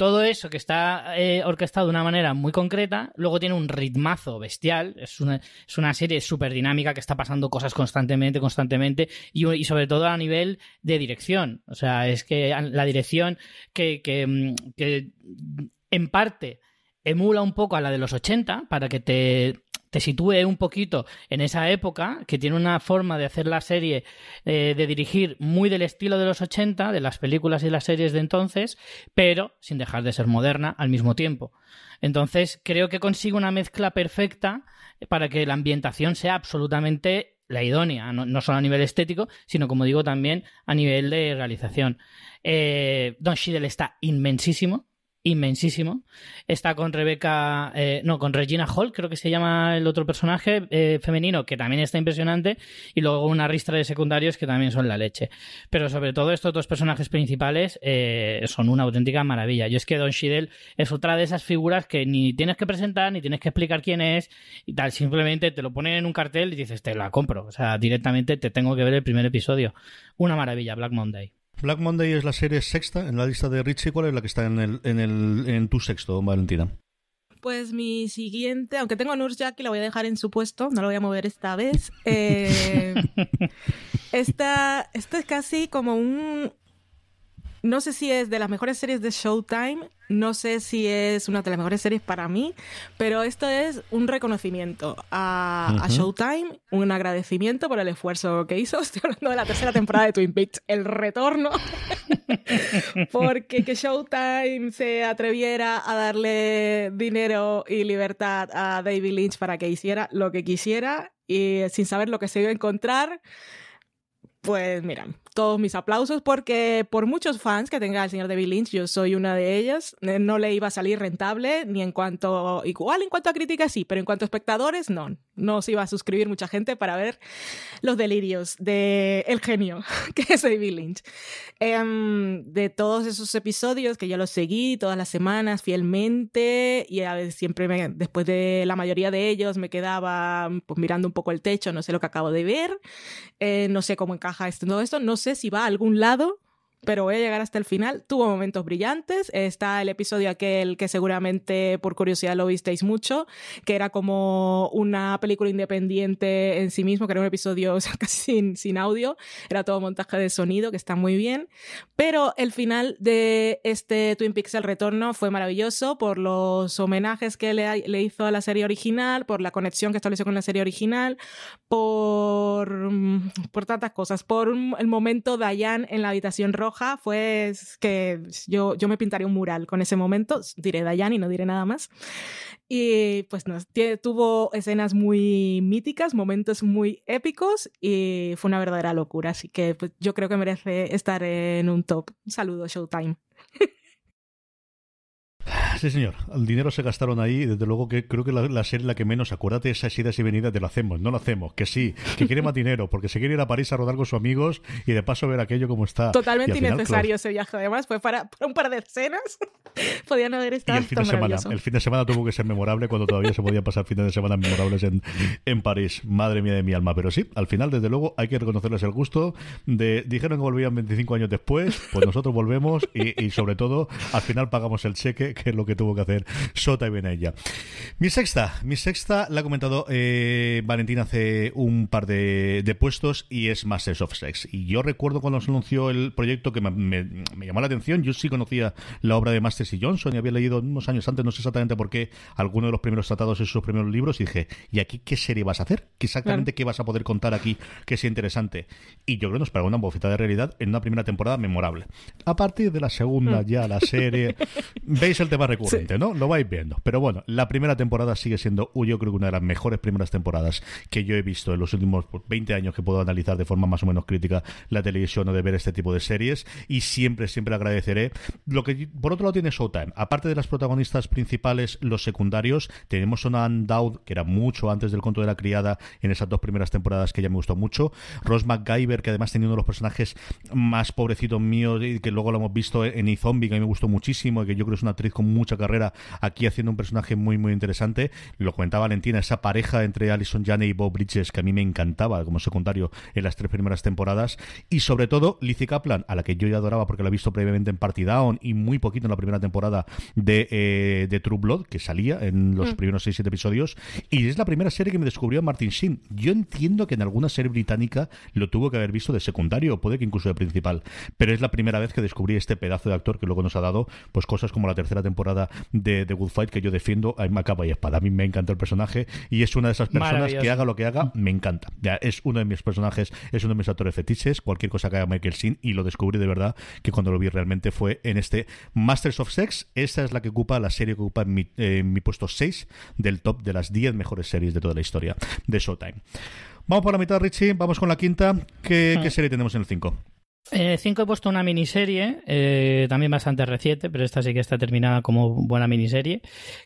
todo eso que está eh, orquestado de una manera muy concreta, luego tiene un ritmazo bestial, es una, es una serie súper dinámica que está pasando cosas constantemente, constantemente, y, sobre todo a nivel de dirección. O sea, es que la dirección que, que, mm, que en parte emula un poco a la de los 80 para que te te sitúe un poquito en esa época, que tiene una forma de hacer la serie, eh, de dirigir muy del estilo de los 80, de las películas y las series de entonces, pero sin dejar de ser moderna al mismo tiempo. Entonces, creo que consigue una mezcla perfecta para que la ambientación sea absolutamente la idónea, no, solo a nivel estético, sino como digo también a nivel de realización. Eh, Don Cheadle está inmensísimo, inmensísimo. Está con Rebeca, eh, no, con Regina Hall, creo que se llama el otro personaje eh, femenino, que también está impresionante, y luego una ristra de secundarios que también son la leche. Pero sobre todo estos dos personajes principales eh, son una auténtica maravilla. Yo es que Don Shidel es otra de esas figuras que ni tienes que presentar, ni tienes que explicar quién es, y tal, simplemente te lo ponen en un cartel y dices, te la compro. O sea, directamente te tengo que ver el primer episodio. Una maravilla, Black Monday. Black Monday es la serie sexta en la lista de Richie. ¿Cuál es la que está en, el, en, el, en tu sexto, Valentina? Pues mi siguiente, aunque tengo a Nurse Jackie, la voy a dejar en su puesto, no lo voy a mover esta vez. Eh, esta, esta es casi como un, no sé si es de las mejores series de Showtime, no sé si es una de las mejores series para mí, pero esto es un reconocimiento a, Showtime, un agradecimiento por el esfuerzo que hizo. Estoy hablando de la tercera temporada de Twin Peaks, el retorno, porque que Showtime se atreviera a darle dinero y libertad a David Lynch para que hiciera lo que quisiera y sin saber lo que se iba a encontrar pues mira, todos mis aplausos porque por muchos fans que tenga el señor David Lynch, yo soy una de ellas, eh, no le iba a salir rentable ni en cuanto, igual en cuanto a críticas sí, pero en cuanto a espectadores no, no se iba a suscribir mucha gente para ver los delirios de el genio que es David Lynch. Em, de todos esos episodios que yo los seguí todas las semanas fielmente y a veces siempre después de la mayoría de ellos me quedaba pues mirando un poco el techo, no sé lo que acabo de ver, eh, no sé cómo encaja esto, todo esto, no sé si va a algún lado pero voy a llegar hasta el final. Tuvo momentos brillantes. Está el episodio aquel que seguramente por curiosidad lo visteis mucho, que era como una película independiente en sí mismo, que era un episodio casi sin, sin audio. Era todo montaje de sonido, que está muy bien. Pero el final de este Twin Peaks El Retorno fue maravilloso por los homenajes que le, le hizo a la serie original, por la conexión que estableció con la serie original, por, por tantas cosas, por el momento Diane en la habitación roja fue que yo, yo me pintaría un mural con ese momento, diré Dayani, no diré nada más. Y pues tuvo escenas muy míticas, momentos muy épicos y fue una verdadera locura. Así que pues, yo creo que merece estar en un top. Un saludo, Showtime. Sí, señor. El dinero se gastaron ahí. Desde luego que creo que la, serie la que menos. Acuérdate esas idas y venidas de lo hacemos, no lo hacemos. Que sí, que quiere más dinero, porque se quiere ir a París a rodar con sus amigos y de paso ver aquello como está. Totalmente innecesario ese viaje. Además, fue para, un par de escenas. Podían haber estado. Y el fin, de semana, el fin de semana tuvo que ser memorable cuando todavía se podían pasar fines de semana memorables en, en París. Madre mía de mi alma. Pero sí, al final, desde luego, hay que reconocerles el gusto de. Dijeron que volvían 25 años después, pues nosotros volvemos y, y sobre todo, al final pagamos el cheque, que es lo que tuvo que hacer Sota y ella. Mi sexta, mi sexta la ha comentado eh, Valentín hace un par de, puestos y es Masters of Sex. Y yo recuerdo cuando se anunció el proyecto que me, llamó la atención. Yo sí conocía la obra de Masters y Johnson y había leído unos años antes, no sé exactamente por qué, alguno de los primeros tratados en sus primeros libros y dije, ¿y aquí qué serie vas a hacer? ¿Qué exactamente qué vas a poder contar aquí que sea interesante? Y yo creo que nos pagó una bofetada de realidad en una primera temporada memorable. A partir de la segunda, mm. ya la serie, veis el tema recurrente, ¿no? Lo vais viendo. Pero bueno, la primera temporada sigue siendo, yo creo que una de las mejores primeras temporadas que yo he visto en los últimos 20 pues, años que puedo analizar de forma más o menos crítica la televisión o de ver este tipo de series. Y siempre, siempre agradeceré. Lo que por otro lado tiene Showtime. Aparte de las protagonistas principales, los secundarios, tenemos a Dowd, que era mucho antes del conto de la criada en esas dos primeras temporadas que ya me gustó mucho. Rose McGyver, que además tenía uno de los personajes más pobrecitos míos y que luego lo hemos visto en E-Zombie, que a mí me gustó muchísimo y que yo creo que es una actriz con mucha carrera aquí haciendo un personaje muy, muy interesante. Lo comentaba Valentina, esa pareja entre Alison Janney y Bob Bridges, que a mí me encantaba como secundario en las tres primeras temporadas. Y sobre todo, Lizzie Kaplan, a la que yo ya adoraba porque la he visto previamente en Party Down y muy poquito en la primera temporada de, eh, de True Blood, que salía en los mm. primeros 6-7 episodios. Y es la primera serie que me descubrió Martin Sheen. Yo entiendo que en alguna serie británica lo tuvo que haber visto de secundario, o puede que incluso de principal. Pero es la primera vez que descubrí este pedazo de actor que luego nos ha dado pues cosas como la tercera temporada de The Good Fight, que yo defiendo a capa y espada. A mí me encanta el personaje y es una de esas personas que haga lo que haga, me encanta. Ya, es uno de mis personajes, es uno de mis actores fetiches, cualquier cosa que haga Michael Sin y lo descubrí de verdad que cuando lo vi realmente fue en este Masters of Sex. Esta es la que ocupa, la serie que ocupa en mi, mi puesto 6 del top de las 10 mejores series de toda la historia de Showtime. Vamos por la mitad, Richie. Vamos con la quinta. ¿Qué, ¿qué hmm. serie tenemos en el 5? Eh, cinco he puesto una miniserie, eh, también bastante reciente, pero esta sí que está terminada como buena miniserie,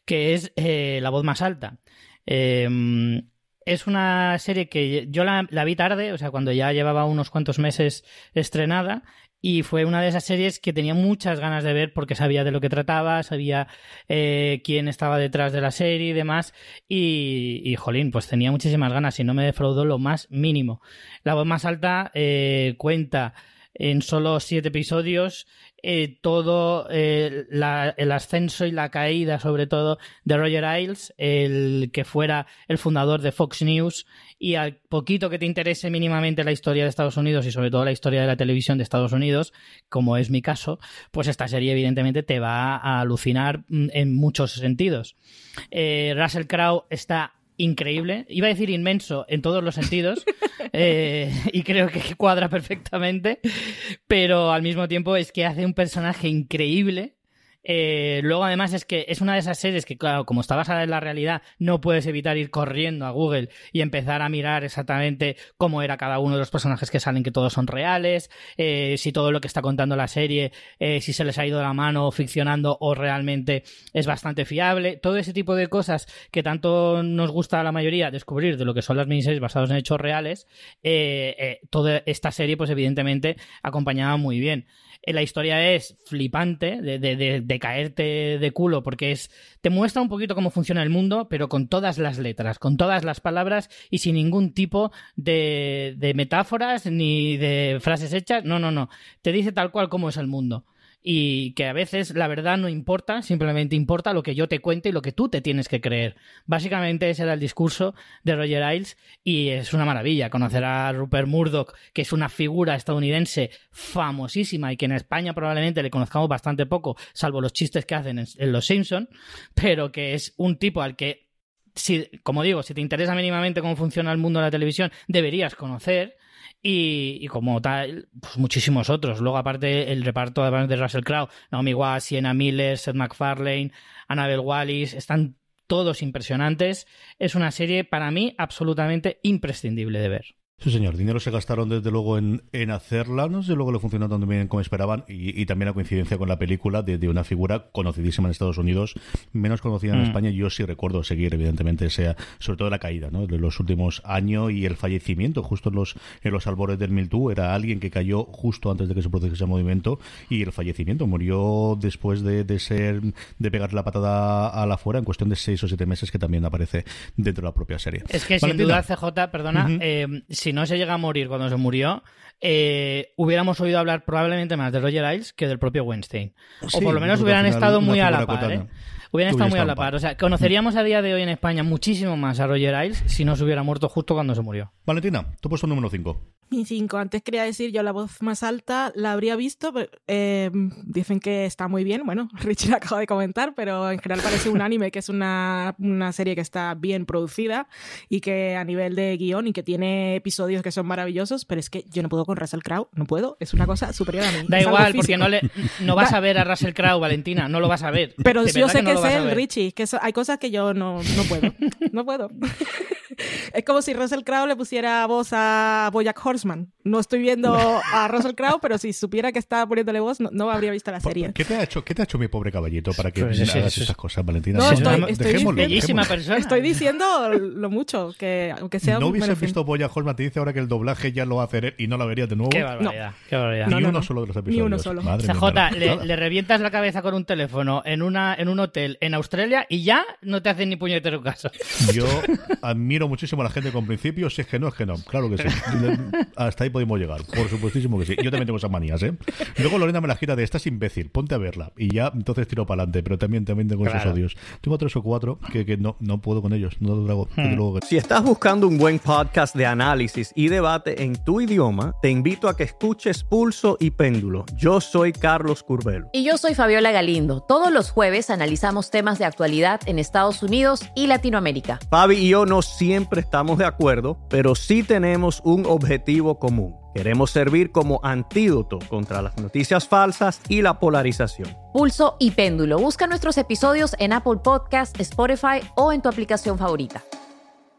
que es eh, La voz más alta. Em, es una serie que yo la, vi tarde, o sea, cuando ya llevaba unos cuantos meses estrenada, y fue una de esas series que tenía muchas ganas de ver porque sabía de lo que trataba, sabía quién estaba detrás de la serie y demás, y, jolín, pues tenía muchísimas ganas y no me defraudó lo más mínimo. La voz más alta cuenta en solo siete episodios eh, todo eh, el ascenso y la caída, sobre todo, de Roger Ailes, el que fuera el fundador de Fox News, y al poquito que te interese mínimamente la historia de Estados Unidos y sobre todo la historia de la televisión de Estados Unidos, como es mi caso, pues esta serie evidentemente te va a alucinar mm, en muchos sentidos. Eh, Russell Crowe está increíble. Iba a decir inmenso en todos los sentidos eh, y creo que cuadra perfectamente, pero al mismo tiempo es que hace un personaje increíble eh, luego, además, es que es una de esas series que, claro, como está basada en la realidad, no puedes evitar ir corriendo a Google y empezar a mirar exactamente cómo era cada uno de los personajes que salen, que todos son reales, eh, si todo lo que está contando la serie, eh, si se les ha ido la mano ficcionando o realmente es bastante fiable. Todo ese tipo de cosas que tanto nos gusta a la mayoría descubrir de lo que son las miniseries basadas en hechos reales, toda esta serie, pues evidentemente, acompañaba muy bien. La historia es flipante, de, caerte de culo, porque es. te muestra un poquito cómo funciona el mundo, pero con todas las letras, con todas las palabras y sin ningún tipo de, de metáforas ni de frases hechas. No, no, no. Te dice tal cual cómo es el mundo y que a veces la verdad no importa, simplemente importa lo que yo te cuente y lo que tú te tienes que creer. Básicamente ese era el discurso de Roger Ailes y es una maravilla conocer a Rupert Murdoch, que es una figura estadounidense famosísima y que en España probablemente le conozcamos bastante poco, salvo los chistes que hacen en, Los Simpson, pero que es un tipo al que si, como digo, si te interesa mínimamente cómo funciona el mundo de la televisión, deberías conocer y, como tal, pues muchísimos otros. Luego, aparte, el reparto además de Russell Crowe, Naomi Watts, Sienna Miller, Seth MacFarlane, Annabelle Wallis, están todos impresionantes. Es una serie, para mí, absolutamente imprescindible de ver. Sí, señor. Dinero se gastaron desde luego en, en hacerla. No sé luego le funcionó tan bien como esperaban. Y, también la coincidencia con la película de, una figura conocidísima en Estados Unidos, menos conocida en mm. España. Yo sí recuerdo seguir, evidentemente, sea sobre todo la caída ¿no? de los últimos años y el fallecimiento justo en los, en los albores del Miltú. Era alguien que cayó justo antes de que se produjese ese movimiento y el fallecimiento murió después de, de ser de pegarle la patada a la fuera en cuestión de seis o siete meses que también aparece dentro de la propia serie. Es que sin duda CJ, perdona, si no se llega a morir cuando se murió, eh, hubiéramos oído hablar probablemente más de Roger Ailes que del propio Weinstein. o por lo menos hubieran estado muy a la par. ¿eh? Hubieran estado muy a la par. O sea, conoceríamos a día de hoy en España muchísimo más a Roger Ailes si no se hubiera muerto justo cuando se murió. Valentina, tu puesto número 5. Mi 5. Antes quería decir yo la voz más alta, la habría visto. Eh, dicen que está muy bien. Bueno, Richie la acaba de comentar, pero en general parece un anime que es una, una serie que está bien producida y que a nivel de guion y que tiene episodios que son maravillosos, pero es que yo no puedo con Russell Crowe, no puedo. Es una cosa superior a mí. Da igual, porque no, le, no vas a ver a Russell Crowe, Valentina, no lo vas a ver. Pero yo sé que, es él, Richie, que hay cosas que yo no, no puedo. No puedo. Es como si Russell Crowe le pusiera voz a Bojack Horseman. No estoy viendo a Russell Crowe, pero si supiera que estaba poniéndole voz, no, habría visto la serie. ¿Qué te ha hecho, qué te ha hecho mi pobre caballito para que pues hagas estas cosas, Valentina? No, estoy, estoy, bellísima persona. Estoy diciendo lo mucho, que aunque sea No hubiese visto Bojack Horseman, te dice ahora que el doblaje ya lo va a hacer y no la verías de nuevo. Qué barbaridad, qué barbaridad. Ni uno solo de los episodios. Ni uno solo. Madre CJ, le, le, revientas la cabeza con un teléfono en, una, en un hotel en Australia y ya no te hacen ni puñetero caso. Yo admiro muchísimo a la gente con principios, si es que no, es que no. Claro que sí. Hasta ahí podemos llegar. Por supuestísimo que sí. Yo también tengo esas manías, ¿eh? Luego Lorena me la gira de estás imbécil, ponte a verla. Y ya entonces tiro para adelante. Pero también, también tengo esos odios. Tengo tres o cuatro que, que no, no puedo con ellos. No lo hmm. Si estás buscando un buen podcast de análisis y debate en tu idioma, te invito a que escuches Pulso y Péndulo. Yo soy Carlos Curbelo. Y yo soy Fabiola Galindo. Todos los jueves analizamos temas de actualidad en Estados Unidos y Latinoamérica. Fabi y yo no siempre estamos de acuerdo, pero sí tenemos un objetivo común. Queremos servir como antídoto contra las noticias falsas y la polarización. Pulso y péndulo. Busca nuestros episodios en Apple Podcast, Spotify o en tu aplicación favorita.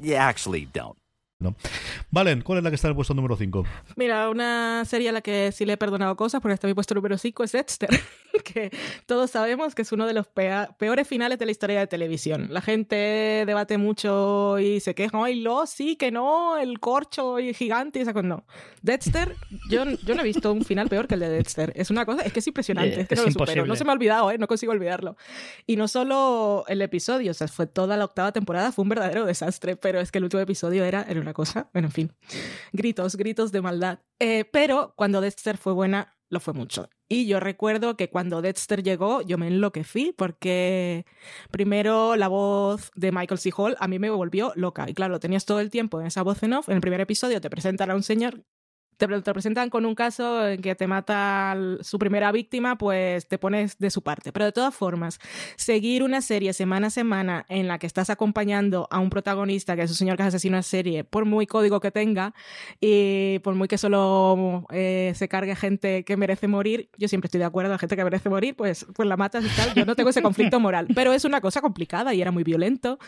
You actually don't. ¿no? Valen, ¿cuál es la que está en el puesto número 5? Mira, una serie a la que sí le he perdonado cosas, porque está en mi puesto número 5, es Dexter, que todos sabemos que es uno de los peores finales de la historia de televisión. La gente debate mucho y se queja, ay, lo, sí, que no, el corcho y gigante y esa cosa. No. Dexter, yo, yo no he visto un final peor que el de Dexter. Es una cosa, es que es impresionante, es que no lo supero. No se me ha olvidado, ¿eh? no consigo olvidarlo. Y no solo el episodio, o sea, fue toda la octava temporada, fue un verdadero desastre, pero es que el último episodio era, era cosa. Bueno, en fin, gritos, gritos de maldad. Eh, pero cuando Dexter fue buena, lo fue mucho. Y yo recuerdo que cuando Dexter llegó, yo me enloquecí porque primero la voz de Michael C. Hall a mí me volvió loca. Y claro, tenías todo el tiempo en esa voz en off. En el primer episodio te presentan a un señor te, presentan con un caso en que te mata su primera víctima, pues te pones de su parte. Pero de todas formas, seguir una serie semana a semana en la que estás acompañando a un protagonista que es un señor que asesina una serie, por muy código que tenga y por muy que solo eh, se cargue gente que merece morir, yo siempre estoy de acuerdo, la gente que merece morir, pues, pues la matas y tal. Yo no tengo ese conflicto moral, pero es una cosa complicada y era muy violento.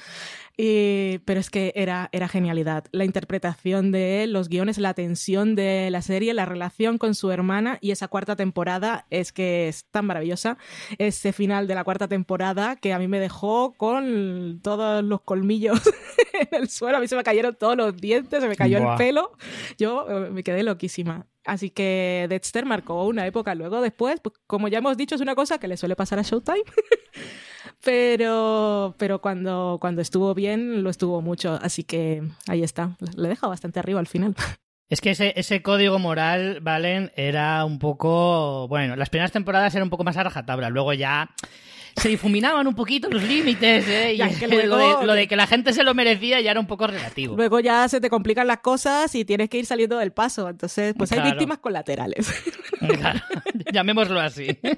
pero es que era, era genialidad. La interpretación de él, los guiones, la tensión de la serie, la relación con su hermana y esa cuarta temporada es que es tan maravillosa. Ese final de la cuarta temporada que a mí me dejó con todos los colmillos en el suelo, a mí se me cayeron todos los dientes, se me cayó el pelo, yo eh, me quedé loquísima. Así que Dexter marcó una época. Luego, después, pues, como ya hemos dicho, es una cosa que le suele pasar a Showtime. pero pero cuando, cuando estuvo bien, lo estuvo mucho. Así que ahí está. Le deja bastante arriba al final. Es que ese, ese código moral, Valen, era un poco. Bueno, las primeras temporadas eran un poco más a rajatabla. Luego ya se difuminaban un poquito los límites, ¿eh? Y lo, de, que la gente se lo merecía ya era un poco relativo. Luego ya se te complican las cosas y tienes que ir saliendo del paso. Entonces, pues hay víctimas colaterales. Claro. Llamémoslo así.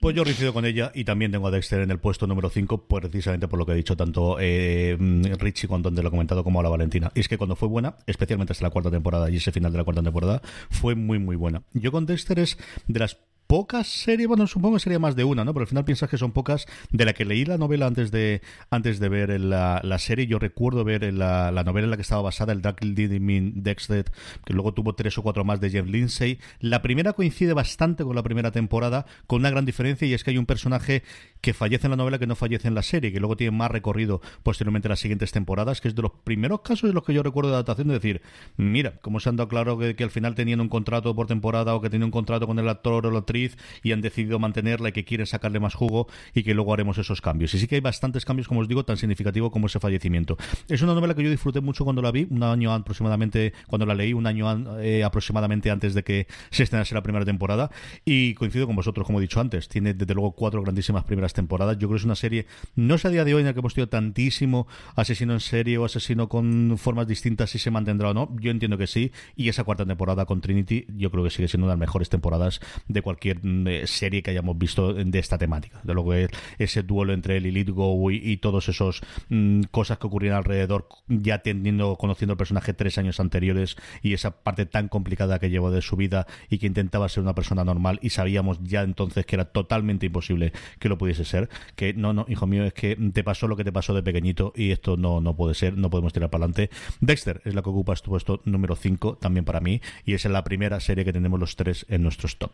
Pues yo coincido con ella y también tengo a Dexter en el puesto número 5, pues precisamente por lo que ha dicho tanto eh, Richie cuando lo ha comentado como a la Valentina. Y es que cuando fue buena, especialmente hasta la cuarta temporada y ese final de la cuarta temporada, fue muy, muy buena. Yo con Dexter es de las pocas series, bueno, supongo que sería más de una, ¿no? Pero al final piensas que son pocas. De la que leí la novela antes de antes de ver la, la serie, yo recuerdo ver la, la, novela en la que estaba basada, el Dark Mean Dexter, que luego tuvo tres o cuatro más de Jeff Lindsay. La primera coincide bastante con la primera temporada, con una gran diferencia, y es que hay un personaje que fallece en la novela que no fallece en la serie, que luego tiene más recorrido posteriormente en las siguientes temporadas, que es de los primeros casos de los que yo recuerdo de adaptación, de decir, mira, cómo se han dado claro que, que al final tenían un contrato por temporada o que tenían un contrato con el actor o la actriz y han decidido mantenerla y que quieren sacarle más jugo y que luego haremos esos cambios. Y sí que hay bastantes cambios, como os digo, tan significativo como ese fallecimiento. Es una novela que yo disfruté mucho cuando la vi, un año aproximadamente, cuando la leí, un año eh, aproximadamente antes de que se estrenase la primera temporada. Y coincido con vosotros, como he dicho antes, tiene desde luego cuatro grandísimas primeras temporadas. Yo creo que es una serie, no sé a día de hoy en la que hemos tenido tantísimo asesino en serie o asesino con formas distintas, si se mantendrá o no. Yo entiendo que sí. Y esa cuarta temporada con Trinity, yo creo que sigue siendo una de las mejores temporadas de cualquier Mm, serie que hayamos visto de esta temática. De lo que ese duelo entre Lilith Go y, y todos esos mm, cosas que ocurrían alrededor, ya teniendo, conociendo el personaje tres años anteriores y esa parte tan complicada que llevó de su vida y que intentaba ser una persona normal y sabíamos ya entonces que era totalmente imposible que lo pudiese ser. Que no, no, hijo mío, es que te pasó lo que te pasó de pequeñito y esto no, no puede ser, no podemos tirar para adelante. Dexter es la que ocupa tu puesto número 5 también para mí y es la primera serie que tenemos los tres en nuestros top.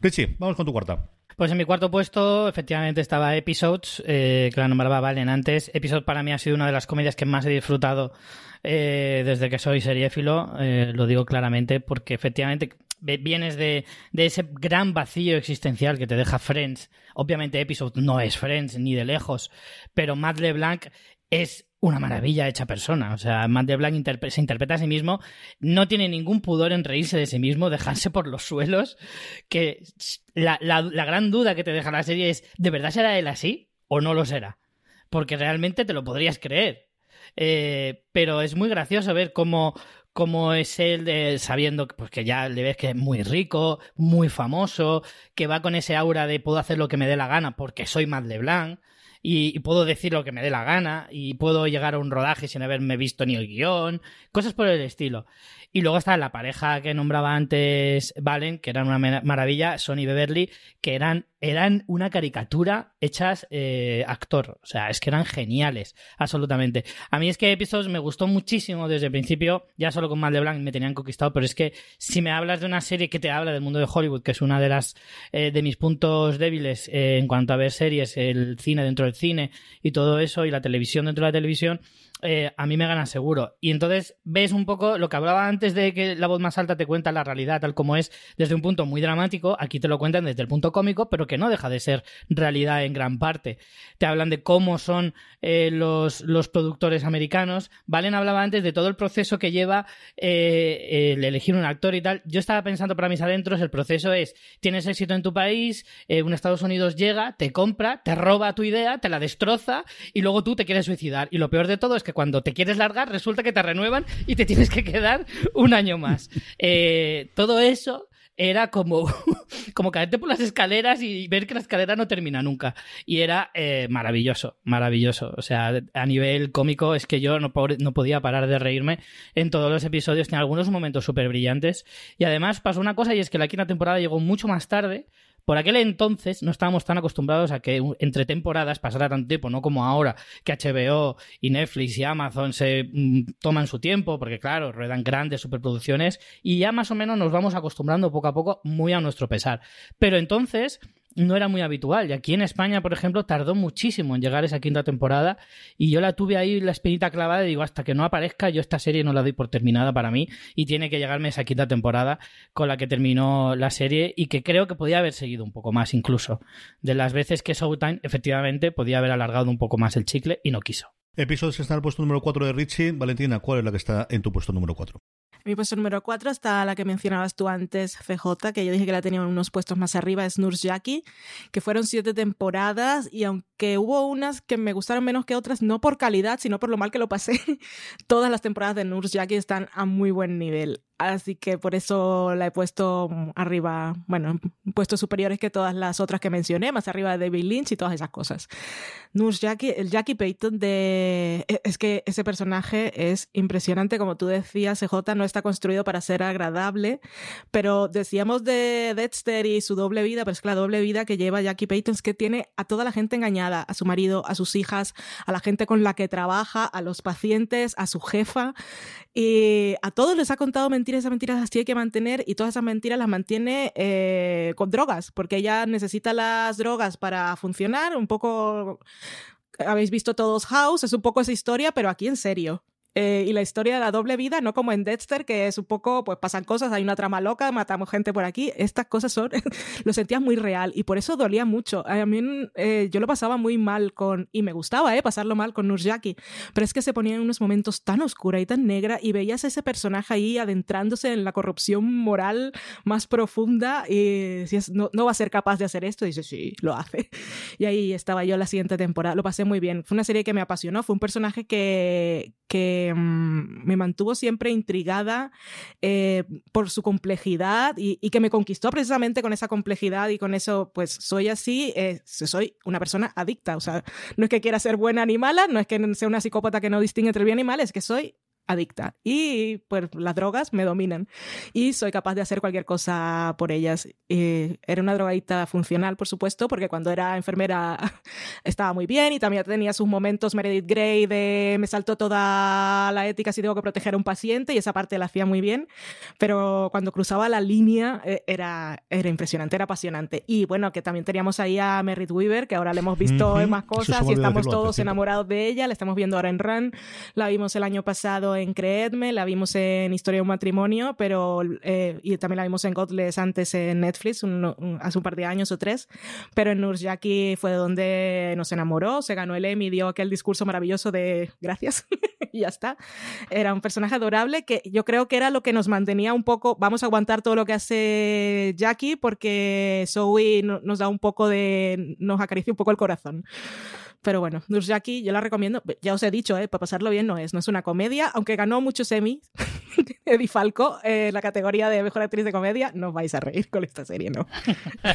Richie, vamos con tu cuarta. Pues en mi cuarto puesto, efectivamente, estaba Episodes, eh, que la nombraba Valen antes. Episodes para mí ha sido una de las comedias que más he disfrutado eh, desde que soy seriéfilo, eh, lo digo claramente, porque efectivamente vienes de, ese gran vacío existencial que te deja Friends. Obviamente Episodes no es Friends, ni de lejos, pero Matt LeBlanc es una maravilla hecha persona. O sea, Matt se interpreta a sí mismo, no tiene ningún pudor en reírse de sí mismo, dejarse por los suelos. Que la, gran duda que te deja la serie es: ¿de verdad será él así o no lo será? Porque realmente te lo podrías creer. Eh, pero es muy gracioso ver cómo, cómo es él de, sabiendo pues, que ya le ves que es muy rico, muy famoso, que va con ese aura de puedo hacer lo que me dé la gana porque soy Matt LeBlanc y, puedo decir lo que me dé la gana y puedo llegar a un rodaje sin haberme visto ni el guion, cosas por el estilo. Y luego está la pareja que nombraba antes Valen, que eran una maravilla, Sonny Beverly, que eran, eran una caricatura hechas eh, actor. O sea, es que eran geniales, absolutamente. A mí es que Episodes me gustó muchísimo desde el principio, ya solo con Mal de Blanc me tenían conquistado, pero es que si me hablas de una serie que te habla del mundo de Hollywood, que es una de las eh, de mis puntos débiles eh, en cuanto a ver series, el cine dentro del cine y todo eso, y la televisión dentro de la televisión, eh, a mí me gana seguro. Y entonces ves un poco lo que hablaba antes de que la voz más alta te cuenta la realidad tal como es desde un punto muy dramático, aquí te lo cuentan desde el punto cómico, pero que no deja de ser realidad en gran parte. Te hablan de cómo son eh, los, los, productores americanos. Valen hablaba antes de todo el proceso que lleva eh, el elegir un actor y tal. Yo estaba pensando para mis adentros, el proceso es, tienes éxito en tu país, un Estados Unidos llega, te compra, te roba tu idea, te la destroza y luego tú te quieres suicidar. Y lo peor de todo es que cuando te quieres largar resulta que te renuevan y te tienes que quedar un año más. Eh, todo eso era como, como caerte por las escaleras y ver que la escalera no termina nunca. Y era eh, maravilloso, maravilloso. O sea, a nivel cómico es que yo no, no podía parar de reírme en todos los episodios. Tiene algunos momentos súper brillantes. Y además pasó una cosa y es que la quinta temporada llegó mucho más tarde por aquel entonces no estábamos tan acostumbrados a que entre temporadas pasara tanto tiempo, no como ahora que HBO y Netflix y Amazon se mm, toman su tiempo, porque claro, ruedan grandes superproducciones y ya más o menos nos vamos acostumbrando poco a poco muy a nuestro pesar. Pero entonces no era muy habitual. Y aquí en España, por ejemplo, tardó muchísimo en llegar esa quinta temporada. Y yo la tuve ahí la espinita clavada y digo, hasta que no aparezca, yo esta serie no la doy por terminada para mí. Y tiene que llegarme esa quinta temporada con la que terminó la serie y que creo que podía haber seguido un poco más incluso. De las veces que Showtime efectivamente podía haber alargado un poco más el chicle y no quiso. Episodios está en el puesto número 4 de Richie. Valentina, ¿cuál es la que está en tu puesto número 4? Mi puesto número 4 está la que mencionabas tú antes, CJ, que yo dije que la tenía en unos puestos más arriba, es Nurse Jackie, que fueron siete temporadas y aunque hubo unas que me gustaron menos que otras, no por calidad, sino por lo mal que lo pasé, todas las temporadas de Nurse Jackie están a muy buen nivel. Así que por eso la he puesto arriba, bueno, en puestos superiores que todas las otras que mencioné, más arriba de David Lynch y todas esas cosas. Nurse Jackie, el Jackie Payton de... E, es que ese personaje es impresionante, como tú decías, CJ no está construido para ser agradable, pero decíamos de Dexter y su doble vida, pero es que la doble vida que lleva Jackie Payton es que tiene a toda la gente engañada, a su marido, a sus hijas, a la gente con la que trabaja, a los pacientes, a su jefa, y a todos les ha contado mentiras esas mentiras las tiene que mantener y todas esas mentiras las mantiene eh, con drogas, porque ella necesita las drogas para funcionar, un poco... Habéis visto todos House, es un poco esa historia, pero aquí en serio. Eh, y la historia de la doble vida, no como en Dexter, que es un poco, pues pasan cosas, hay una trama loca, matamos gente por aquí. Estas cosas son, lo sentías muy real y por eso dolía mucho. A mí eh, yo lo pasaba muy mal con, y me gustaba, eh, pasarlo mal con Nurjaki, pero es que se ponía en unos momentos tan oscura y tan negra y veías a ese personaje ahí adentrándose en la corrupción moral más profunda y si no, no va a ser capaz de hacer esto, y dice, sí, lo hace. Y ahí estaba yo la siguiente temporada, lo pasé muy bien. Fue una serie que me apasionó, fue un personaje que, que mm, me mantuvo siempre intrigada eh, por su complejidad y, que me conquistó precisamente con esa complejidad y con eso, pues soy así, eh, soy una persona adicta. O sea, no es que quiera ser buena ni mala, no es que sea una psicópata que no distingue entre bien y mal, es que soy adicta. Y pues las drogas me dominan. Y soy capaz de hacer cualquier cosa por ellas. era una drogadicta funcional, por supuesto, porque cuando era enfermera estaba muy bien y también tenía sus momentos Meredith Grey de me saltó toda la ética si tengo que proteger a un paciente y esa parte la hacía muy bien, pero cuando cruzaba la línea eh, era, era impresionante, era apasionante. Y bueno, que también teníamos ahí a Merritt Weaver, que ahora le hemos visto en más cosas y estamos todos enamorados de ella, la estamos viendo ahora en Run, la vimos el año pasado en Creedme, la vimos en Historia de un matrimonio, pero eh, y también la vimos en Godless antes en Netflix, hace un par de años o tres, pero en Nurjaki fue donde nos enamoró, se ganó el Emmy, dio aquel discurso maravilloso de gracias y ya está. Era un personaje adorable que yo creo que era lo que nos mantenía un poco, vamos a aguantar todo lo que hace Jackie porque Zoe nos da un poco de, nos acaricia un poco el corazón. Pero bueno, Jackie yo la recomiendo. Ya os he dicho, ¿eh? para pasarlo bien no es. No es una comedia, aunque ganó muchos Emmys. Eddie Falco, en la categoría de mejor actriz de comedia, no vais a reír con esta serie, ¿no?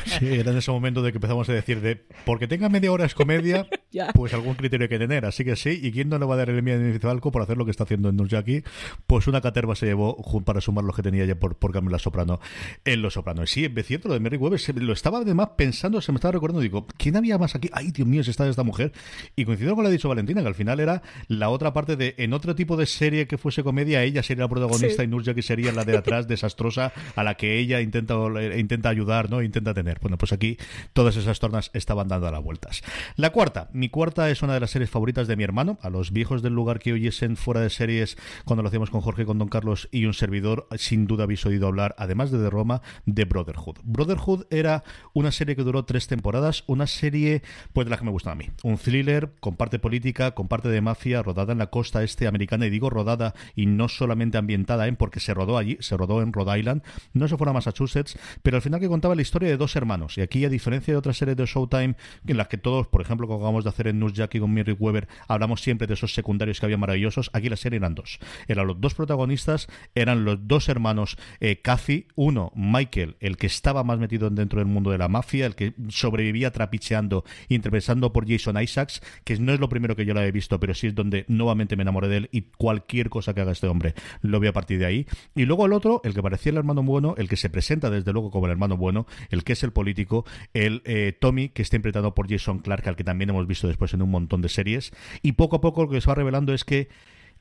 sí, era en ese momento de que empezamos a decir de porque tenga media hora es comedia, pues algún criterio hay que tener. Así que sí, ¿y quién no le va a dar el Emmy a Eddie Falco por hacer lo que está haciendo en Jackie? Pues una caterva se llevó para sumar lo que tenía ya por, por Camila Soprano en Los Sopranos. Sí, es cierto, lo de Mary Weber, lo estaba además pensando, se me estaba recordando, digo, ¿quién había más aquí? Ay, Dios mío, si está esta mujer. Y coincido con lo que ha dicho Valentina, que al final era la otra parte de, en otro tipo de serie que fuese comedia, ella sería la protagonista y Nurja que sería la de atrás, desastrosa, a la que ella intenta, intenta ayudar, ¿no? Intenta tener. Bueno, pues aquí todas esas tornas estaban dando a las vueltas. La cuarta, mi cuarta es una de las series favoritas de mi hermano. A los viejos del lugar que oyesen fuera de series, cuando lo hacíamos con Jorge, con Don Carlos y un servidor, sin duda habéis oído hablar, además de The Roma, de Brotherhood. Brotherhood era una serie que duró tres temporadas, una serie, pues de la que me gusta a mí. Un thriller con parte política, con parte de mafia, rodada en la costa este americana, y digo rodada y no solamente ambientada en, porque se rodó allí, se rodó en Rhode Island, no se fuera a Massachusetts, pero al final que contaba la historia de dos hermanos. Y aquí, a diferencia de otras series de Showtime, en las que todos, por ejemplo, como acabamos de hacer en News Jackie con Mary Weber, hablamos siempre de esos secundarios que había maravillosos, aquí la serie eran dos. Eran los dos protagonistas, eran los dos hermanos eh, Cathy, uno, Michael, el que estaba más metido dentro del mundo de la mafia, el que sobrevivía trapicheando, interpretando por Jason Isaacs, que no es lo primero que yo la he visto, pero sí es donde nuevamente me enamoré de él y cualquier cosa que haga este hombre lo veo a partir de ahí. Y luego el otro, el que parecía el hermano bueno, el que se presenta desde luego como el hermano bueno, el que es el político, el eh, Tommy, que está interpretado por Jason Clark, al que también hemos visto después en un montón de series. Y poco a poco lo que se va revelando es que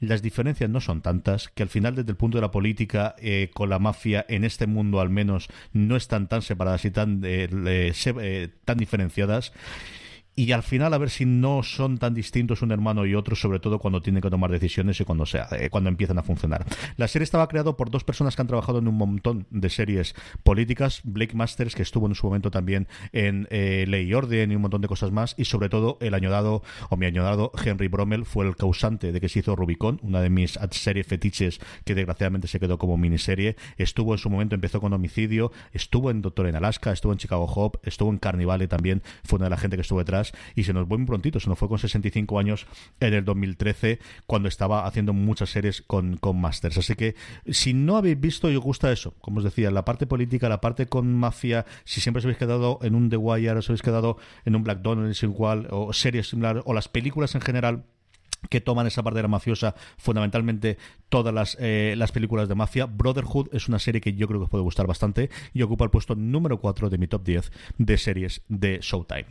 las diferencias no son tantas, que al final desde el punto de la política eh, con la mafia en este mundo al menos no están tan separadas y tan, eh, tan diferenciadas y al final a ver si no son tan distintos un hermano y otro, sobre todo cuando tienen que tomar decisiones y cuando, sea, eh, cuando empiezan a funcionar. La serie estaba creado por dos personas que han trabajado en un montón de series políticas, Blake Masters, que estuvo en su momento también en eh, Ley y Orden y un montón de cosas más, y sobre todo el añodado, o mi añodado, Henry Brommel, fue el causante de que se hizo Rubicon, una de mis series fetiches que desgraciadamente se quedó como miniserie. Estuvo en su momento, empezó con Homicidio, estuvo en Doctor en Alaska, estuvo en Chicago Hope, estuvo en Carnivale también, fue una de la gente que estuvo detrás y se nos fue muy prontito, se nos fue con 65 años en el 2013 cuando estaba haciendo muchas series con, con Masters. Así que si no habéis visto y os gusta eso, como os decía, la parte política, la parte con mafia, si siempre os habéis quedado en un The Wire, os habéis quedado en un Black Donald igual, o series similares, o las películas en general que toman esa parte de la mafiosa, fundamentalmente todas las, eh, las películas de mafia. Brotherhood es una serie que yo creo que os puede gustar bastante y ocupa el puesto número 4 de mi top 10 de series de Showtime.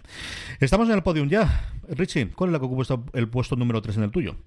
Estamos en el podium ya. Richie, ¿cuál es la que ocupa el puesto número 3 en el tuyo?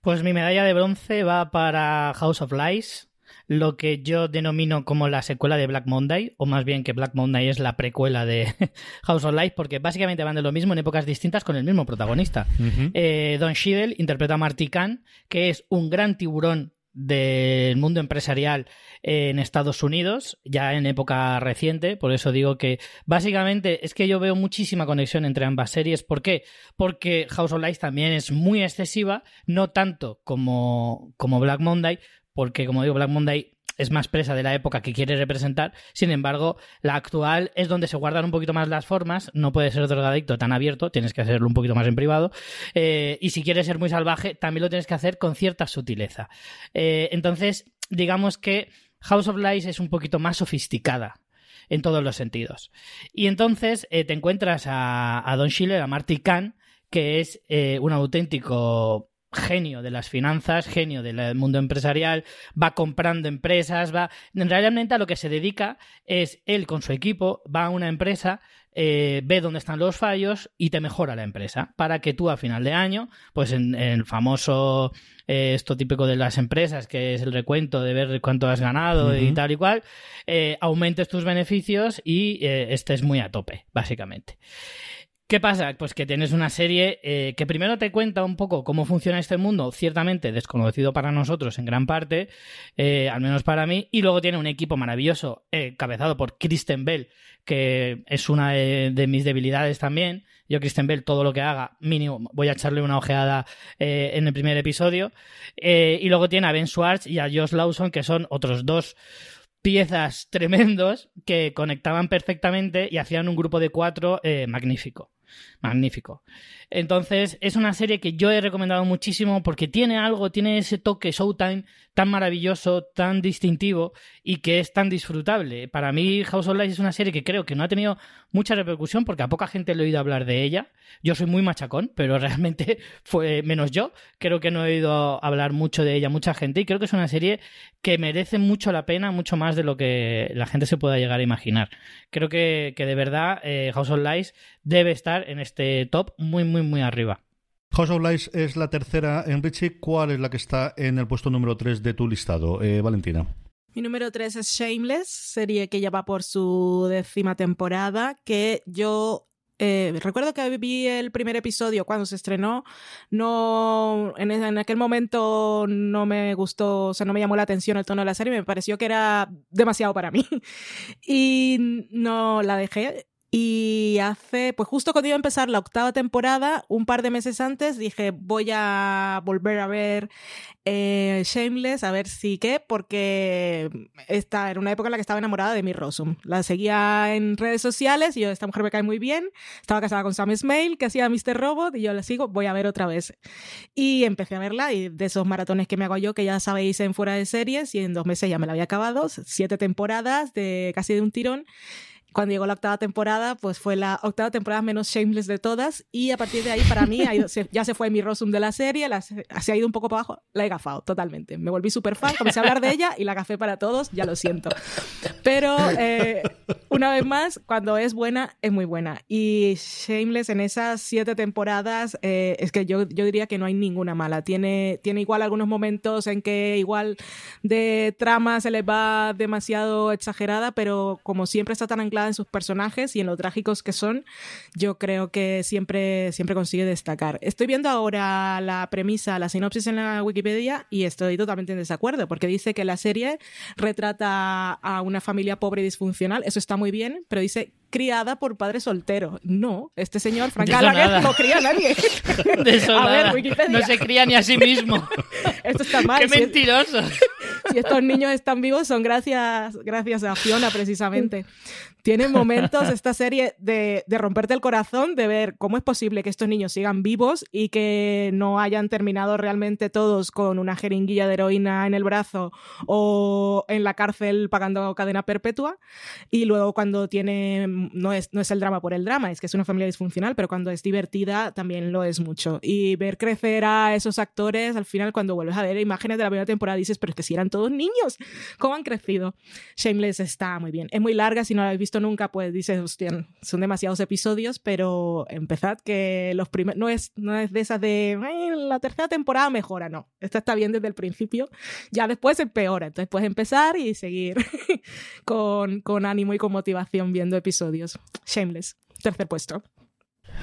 Pues mi medalla de bronce va para House of Lies, lo que yo denomino como la secuela de Black Monday, o más bien que Black Monday es la precuela de House of Life, porque básicamente van de lo mismo en épocas distintas con el mismo protagonista. Eh, Don Cheadle interpreta a Marty Khan, que es un gran tiburón del mundo empresarial en Estados Unidos, ya en época reciente, por eso digo que básicamente es que yo veo muchísima conexión entre ambas series. ¿Por qué? Porque House of Lies también es muy excesiva, no tanto como, como Black Monday, porque como digo, Black Monday es más presa de la época que quiere representar. Sin embargo, la actual es donde se guardan un poquito más las formas. No puede ser drogadicto tan abierto, tienes que hacerlo un poquito más en privado. Eh, y si quieres ser muy salvaje, también lo tienes que hacer con cierta sutileza. Eh, entonces, digamos que House of Lies es un poquito más sofisticada en todos los sentidos. Y entonces eh, te encuentras a, Don Schiller, a Marty Kahn, que es un auténtico genio de las finanzas, genio del mundo empresarial, va comprando empresas, va... Realmente a lo que se dedica es él con su equipo, va a una empresa, eh, ve dónde están los fallos y te mejora la empresa para que tú a final de año, pues en, el famoso, eh, esto típico de las empresas, que es el recuento de ver cuánto has ganado y tal y cual, eh, aumentes tus beneficios y estés muy a tope, básicamente. ¿Qué pasa? Pues que tienes una serie eh, que primero te cuenta un poco cómo funciona este mundo, ciertamente desconocido para nosotros en gran parte, eh, al menos para mí, y luego tiene un equipo maravilloso, eh, cabezado por Kristen Bell, que es una de, mis debilidades también. Yo, Kristen Bell, todo lo que haga, mínimo, voy a echarle una ojeada en el primer episodio. y luego tiene a Ben Schwartz y a Josh Lawson, que son otros dos piezas tremendos que conectaban perfectamente y hacían un grupo de cuatro magnífico magnífico. Entonces, es una serie que yo he recomendado muchísimo porque tiene algo, tiene ese toque Showtime tan maravilloso, tan distintivo y que es tan disfrutable. Para mí, House of Lies es una serie que creo que no ha tenido mucha repercusión porque a poca gente le he oído hablar de ella. Yo soy muy machacón, pero realmente fue menos yo. Creo que no he oído hablar mucho de ella mucha gente y creo que es una serie que merece mucho la pena, mucho más de lo que la gente se pueda llegar a imaginar. Creo que, de verdad eh, House of Lies debe estar en este top muy, muy, muy arriba. House of Lies es la tercera en Richie. ¿Cuál es la que está en el puesto número 3 de tu listado, eh, Valentina? Mi número 3 es Shameless, serie que ya va por su décima temporada, que yo eh, recuerdo que vi el primer episodio cuando se estrenó, no en, en, aquel momento no me gustó, o sea, no me llamó la atención el tono de la serie, me pareció que era demasiado para mí y no la dejé y hace, pues justo cuando iba a empezar la octava temporada, un par de meses antes, dije, voy a volver a ver eh, Shameless, a ver si qué, porque esta era una época en la que estaba enamorada de mi Rosum. La seguía en redes sociales y yo, esta mujer me cae muy bien. Estaba casada con Sam Smale, que hacía Mr. Robot, y yo la sigo, voy a ver otra vez. Y empecé a verla, y de esos maratones que me hago yo, que ya sabéis en fuera de series, y en dos meses ya me la había acabado, siete temporadas de casi de un tirón cuando llegó la octava temporada, pues fue la octava temporada menos shameless de todas y a partir de ahí para mí ya se fue mi rosum de la serie, se ha ido un poco para abajo, la he gafado totalmente. Me volví súper fan, comencé a hablar de ella y la gafé para todos, ya lo siento. Pero eh, una vez más, cuando es buena, es muy buena. Y Shameless en esas siete temporadas, eh, es que yo, yo diría que no hay ninguna mala. Tiene, tiene igual algunos momentos en que igual de trama se les va demasiado exagerada, pero como siempre está tan anclada en sus personajes y en lo trágicos que son, yo creo que siempre, siempre consigue destacar. Estoy viendo ahora la premisa, la sinopsis en la Wikipedia y estoy totalmente en desacuerdo porque dice que la serie retrata a una familia pobre y disfuncional, eso está muy bien, pero dice criada por padre soltero. No, este señor, Frank Gallagher, no cría a nadie. a ver, Wikipedia. No se cría ni a sí mismo. Esto está mal. ¡Qué mentiroso! si estos niños están vivos son gracias, gracias a Fiona precisamente. Tiene momentos esta serie de, de, romperte el corazón, de ver cómo es posible que estos niños sigan vivos y que no hayan terminado realmente todos con una jeringuilla de heroína en el brazo o en la cárcel pagando cadena perpetua. Y luego cuando tiene, no es, no es el drama por el drama, es que es una familia disfuncional, pero cuando es divertida también lo es mucho. Y ver crecer a esos actores, al final cuando vuelves a ver imágenes de la primera temporada dices, pero es que si eran todos niños, ¿cómo han crecido? Shameless está muy bien. Es muy larga, si no la habéis visto nunca, pues dices, hostia, son demasiados episodios, pero empezad que los primeros, no es, no es de esas de, la tercera temporada mejora, no, esta está bien desde el principio, ya después empeora, entonces puedes empezar y seguir con, con ánimo y con motivación viendo episodios. Shameless, tercer puesto.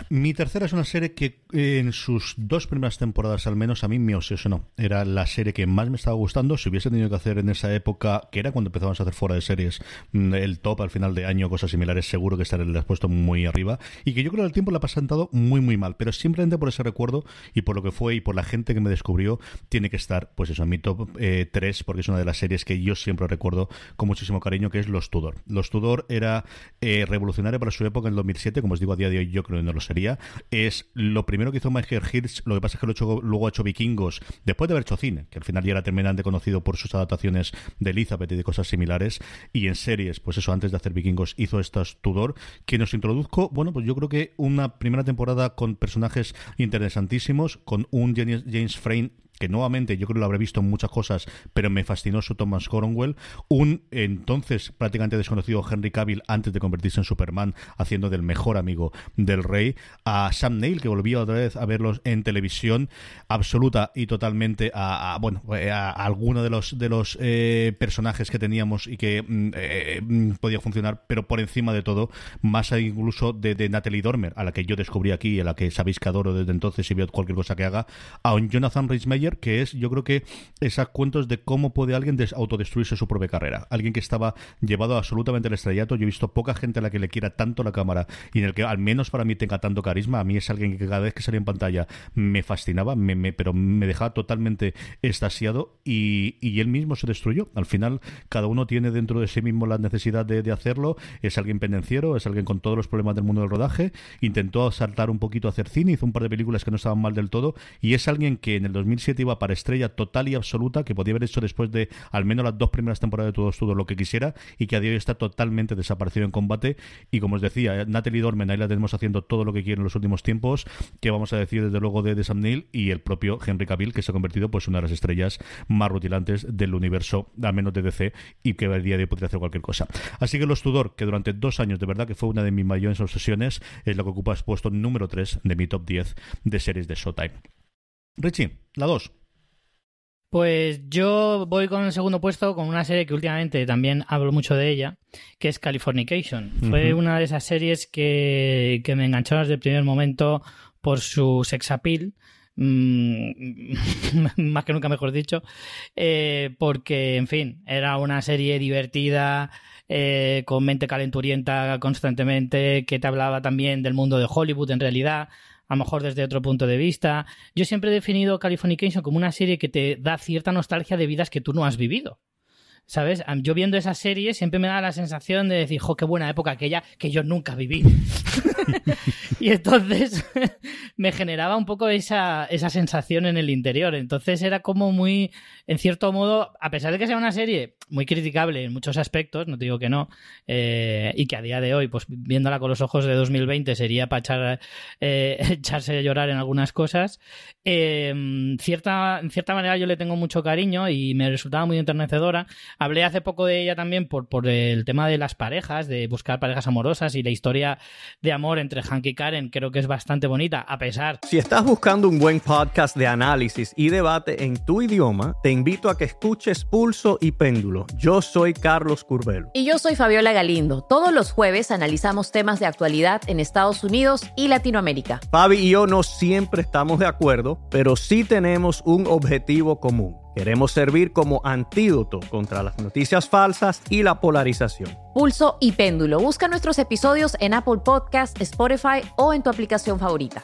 Mi tercera es una serie que eh, en sus dos primeras temporadas al menos a mí me obsesionó. Era la serie que más me estaba gustando. Si hubiese tenido que hacer en esa época, que era cuando empezamos a hacer fuera de series, mm, el top al final de año, cosas similares, seguro que estaría el puesto muy arriba. Y que yo creo que el tiempo la ha pasado muy, muy mal. Pero simplemente por ese recuerdo y por lo que fue y por la gente que me descubrió, tiene que estar, pues eso, en mi top 3, eh, porque es una de las series que yo siempre recuerdo con muchísimo cariño, que es Los Tudor. Los Tudor era eh, revolucionario para su época en el 2007, como os digo a día de hoy, yo creo que no lo sería. Es lo primero que hizo Michael Hirsch, lo que pasa es que lo hecho, luego ha hecho Vikingos, después de haber hecho cine, que al final ya era terminante conocido por sus adaptaciones de Elizabeth y de cosas similares, y en series, pues eso, antes de hacer Vikingos, hizo estas Tudor, que nos introduzco, bueno, pues yo creo que una primera temporada con personajes interesantísimos, con un James Frame que nuevamente yo creo que lo habré visto en muchas cosas, pero me fascinó su Thomas Cornwell, un entonces prácticamente desconocido Henry Cavill antes de convertirse en Superman, haciendo del mejor amigo del rey, a Sam Neill, que volvió otra vez a verlos en televisión, absoluta y totalmente a, bueno, a, alguno de los, de los eh, personajes que teníamos y que mm, eh, podía funcionar, pero por encima de todo, más incluso de, de, Natalie Dormer, a la que yo descubrí aquí, a la que sabéis que adoro desde entonces y veo cualquier cosa que haga, a un Jonathan Rhys que es, yo creo que, esas cuentos de cómo puede alguien autodestruirse su propia carrera. Alguien que estaba llevado absolutamente al estrellato. Yo he visto poca gente a la que le quiera tanto la cámara y en el que, al menos para mí, tenga tanto carisma. A mí es alguien que cada vez que salía en pantalla me fascinaba, me, pero me dejaba totalmente estasiado y, y, él mismo se destruyó. Al final, cada uno tiene dentro de sí mismo la necesidad de, de hacerlo. Es alguien pendenciero, es alguien con todos los problemas del mundo del rodaje. Intentó saltar un poquito a hacer cine, hizo un par de películas que no estaban mal del todo y es alguien que en el 2007 para estrella total y absoluta que podía haber hecho después de al menos las dos primeras temporadas de Todos todo lo que quisiera y que a día de hoy está totalmente desaparecido en combate. Y como os decía, Natalie Dormen ahí la tenemos haciendo todo lo que quiere en los últimos tiempos. Que vamos a decir desde luego de, de Sam Neill y el propio Henry Cavill que se ha convertido pues una de las estrellas más rutilantes del universo al menos de DC y que a día de hoy podría hacer cualquier cosa así que Los Tudor que durante dos años de verdad que fue una de mis mayores obsesiones es lo que ocupa el puesto número 3 de mi top 10 de series de Showtime Richie, la 2 pues yo voy con el segundo puesto con una serie que últimamente también hablo mucho de ella, que es Californication. Fue una de esas series que, que, me enganchó desde el primer momento por su sex appeal. Mm, más que nunca mejor dicho, eh, porque, en fin, era una serie divertida, eh, con mente calenturienta constantemente, que te hablaba también del mundo de Hollywood en realidad, a lo mejor desde otro punto de vista. Yo siempre he definido Californication como una serie que te da cierta nostalgia de vidas que tú no has vivido. ¿Sabes? Yo viendo esa serie siempre me da la sensación de decir, jo, qué buena época aquella que yo nunca viví. y entonces me generaba un poco esa, esa sensación en el interior. Entonces era como muy, en cierto modo, a pesar de que sea una serie muy criticable en muchos aspectos, no te digo que no, eh, y que a día de hoy, pues viéndola con los ojos de 2020, sería para echar, eh, echarse a llorar en algunas cosas, eh, cierta, en cierta manera yo le tengo mucho cariño y me resultaba muy enternecedora. Hablé hace poco de ella también por, por el tema de las parejas, de buscar parejas amorosas y la historia de amor entre Hank y Karen creo que es bastante bonita, a pesar... Si estás buscando un buen podcast de análisis y debate en tu idioma, te invito a que escuches Pulso y Péndulo. Yo soy Carlos Curbelo. Y yo soy Fabiola Galindo. Todos los jueves analizamos temas de actualidad en Estados Unidos y Latinoamérica. Fabi y yo no siempre estamos de acuerdo, pero sí tenemos un objetivo común. Queremos servir como antídoto contra las noticias falsas y la polarización. Pulso y péndulo. Busca nuestros episodios en Apple Podcast, Spotify o en tu aplicación favorita.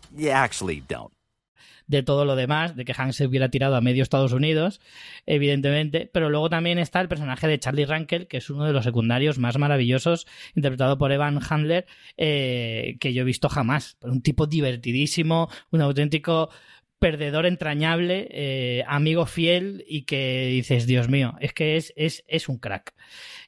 You actually don't. de todo lo demás, de que Hank se hubiera tirado a medio Estados Unidos, evidentemente, pero luego también está el personaje de Charlie Rankel, que es uno de los secundarios más maravillosos, interpretado por Evan Handler, eh, que yo he visto jamás. Un tipo divertidísimo, un auténtico perdedor entrañable, eh, amigo fiel y que dices, Dios mío, es que es, es, es un crack.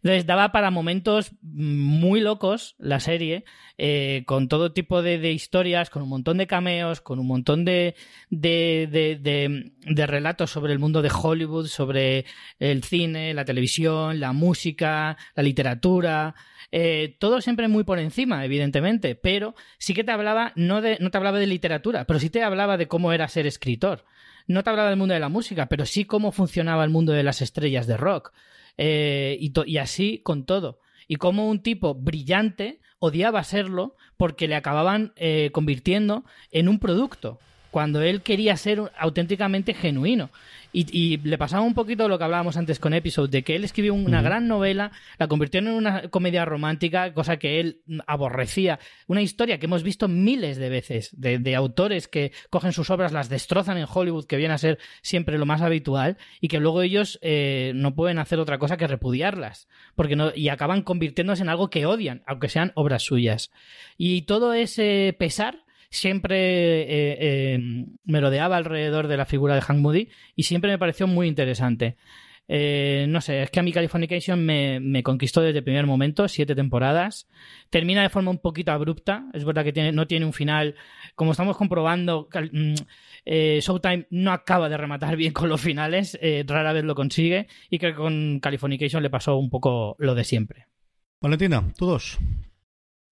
Entonces daba para momentos muy locos la serie, eh, con todo tipo de, historias, con un montón de cameos, con un montón de, de, de, relatos sobre el mundo de Hollywood, sobre el cine, la televisión, la música, la literatura. Eh, todo siempre muy por encima, evidentemente, pero sí que te hablaba, no, de, no te hablaba de literatura, pero sí te hablaba de cómo era ser escritor. No te hablaba del mundo de la música, pero sí cómo funcionaba el mundo de las estrellas de rock. Eh, y, así con todo. Y como un tipo brillante odiaba serlo porque le acababan eh, convirtiendo en un producto, cuando él quería ser auténticamente genuino. Y, le pasaba un poquito lo que hablábamos antes con Episode, de que él escribió una gran novela, la convirtió en una comedia romántica, cosa que él aborrecía. Una historia que hemos visto miles de veces, de, autores que cogen sus obras, las destrozan en Hollywood, que viene a ser siempre lo más habitual, y que luego ellos eh, no pueden hacer otra cosa que repudiarlas, porque no, y acaban convirtiéndose en algo que odian, aunque sean obras suyas. Y todo ese pesar siempre eh, eh, me rodeaba alrededor de la figura de Hank Moody y siempre me pareció muy interesante. Eh, no sé, es que a mi Californication me, me, conquistó desde el primer momento, siete temporadas. Termina de forma un poquito abrupta, es verdad que no tiene un final. Como estamos comprobando, mm, Showtime no acaba de rematar bien con los finales, rara vez lo consigue, y creo que con Californication le pasó un poco lo de siempre. Valentina, tú dos.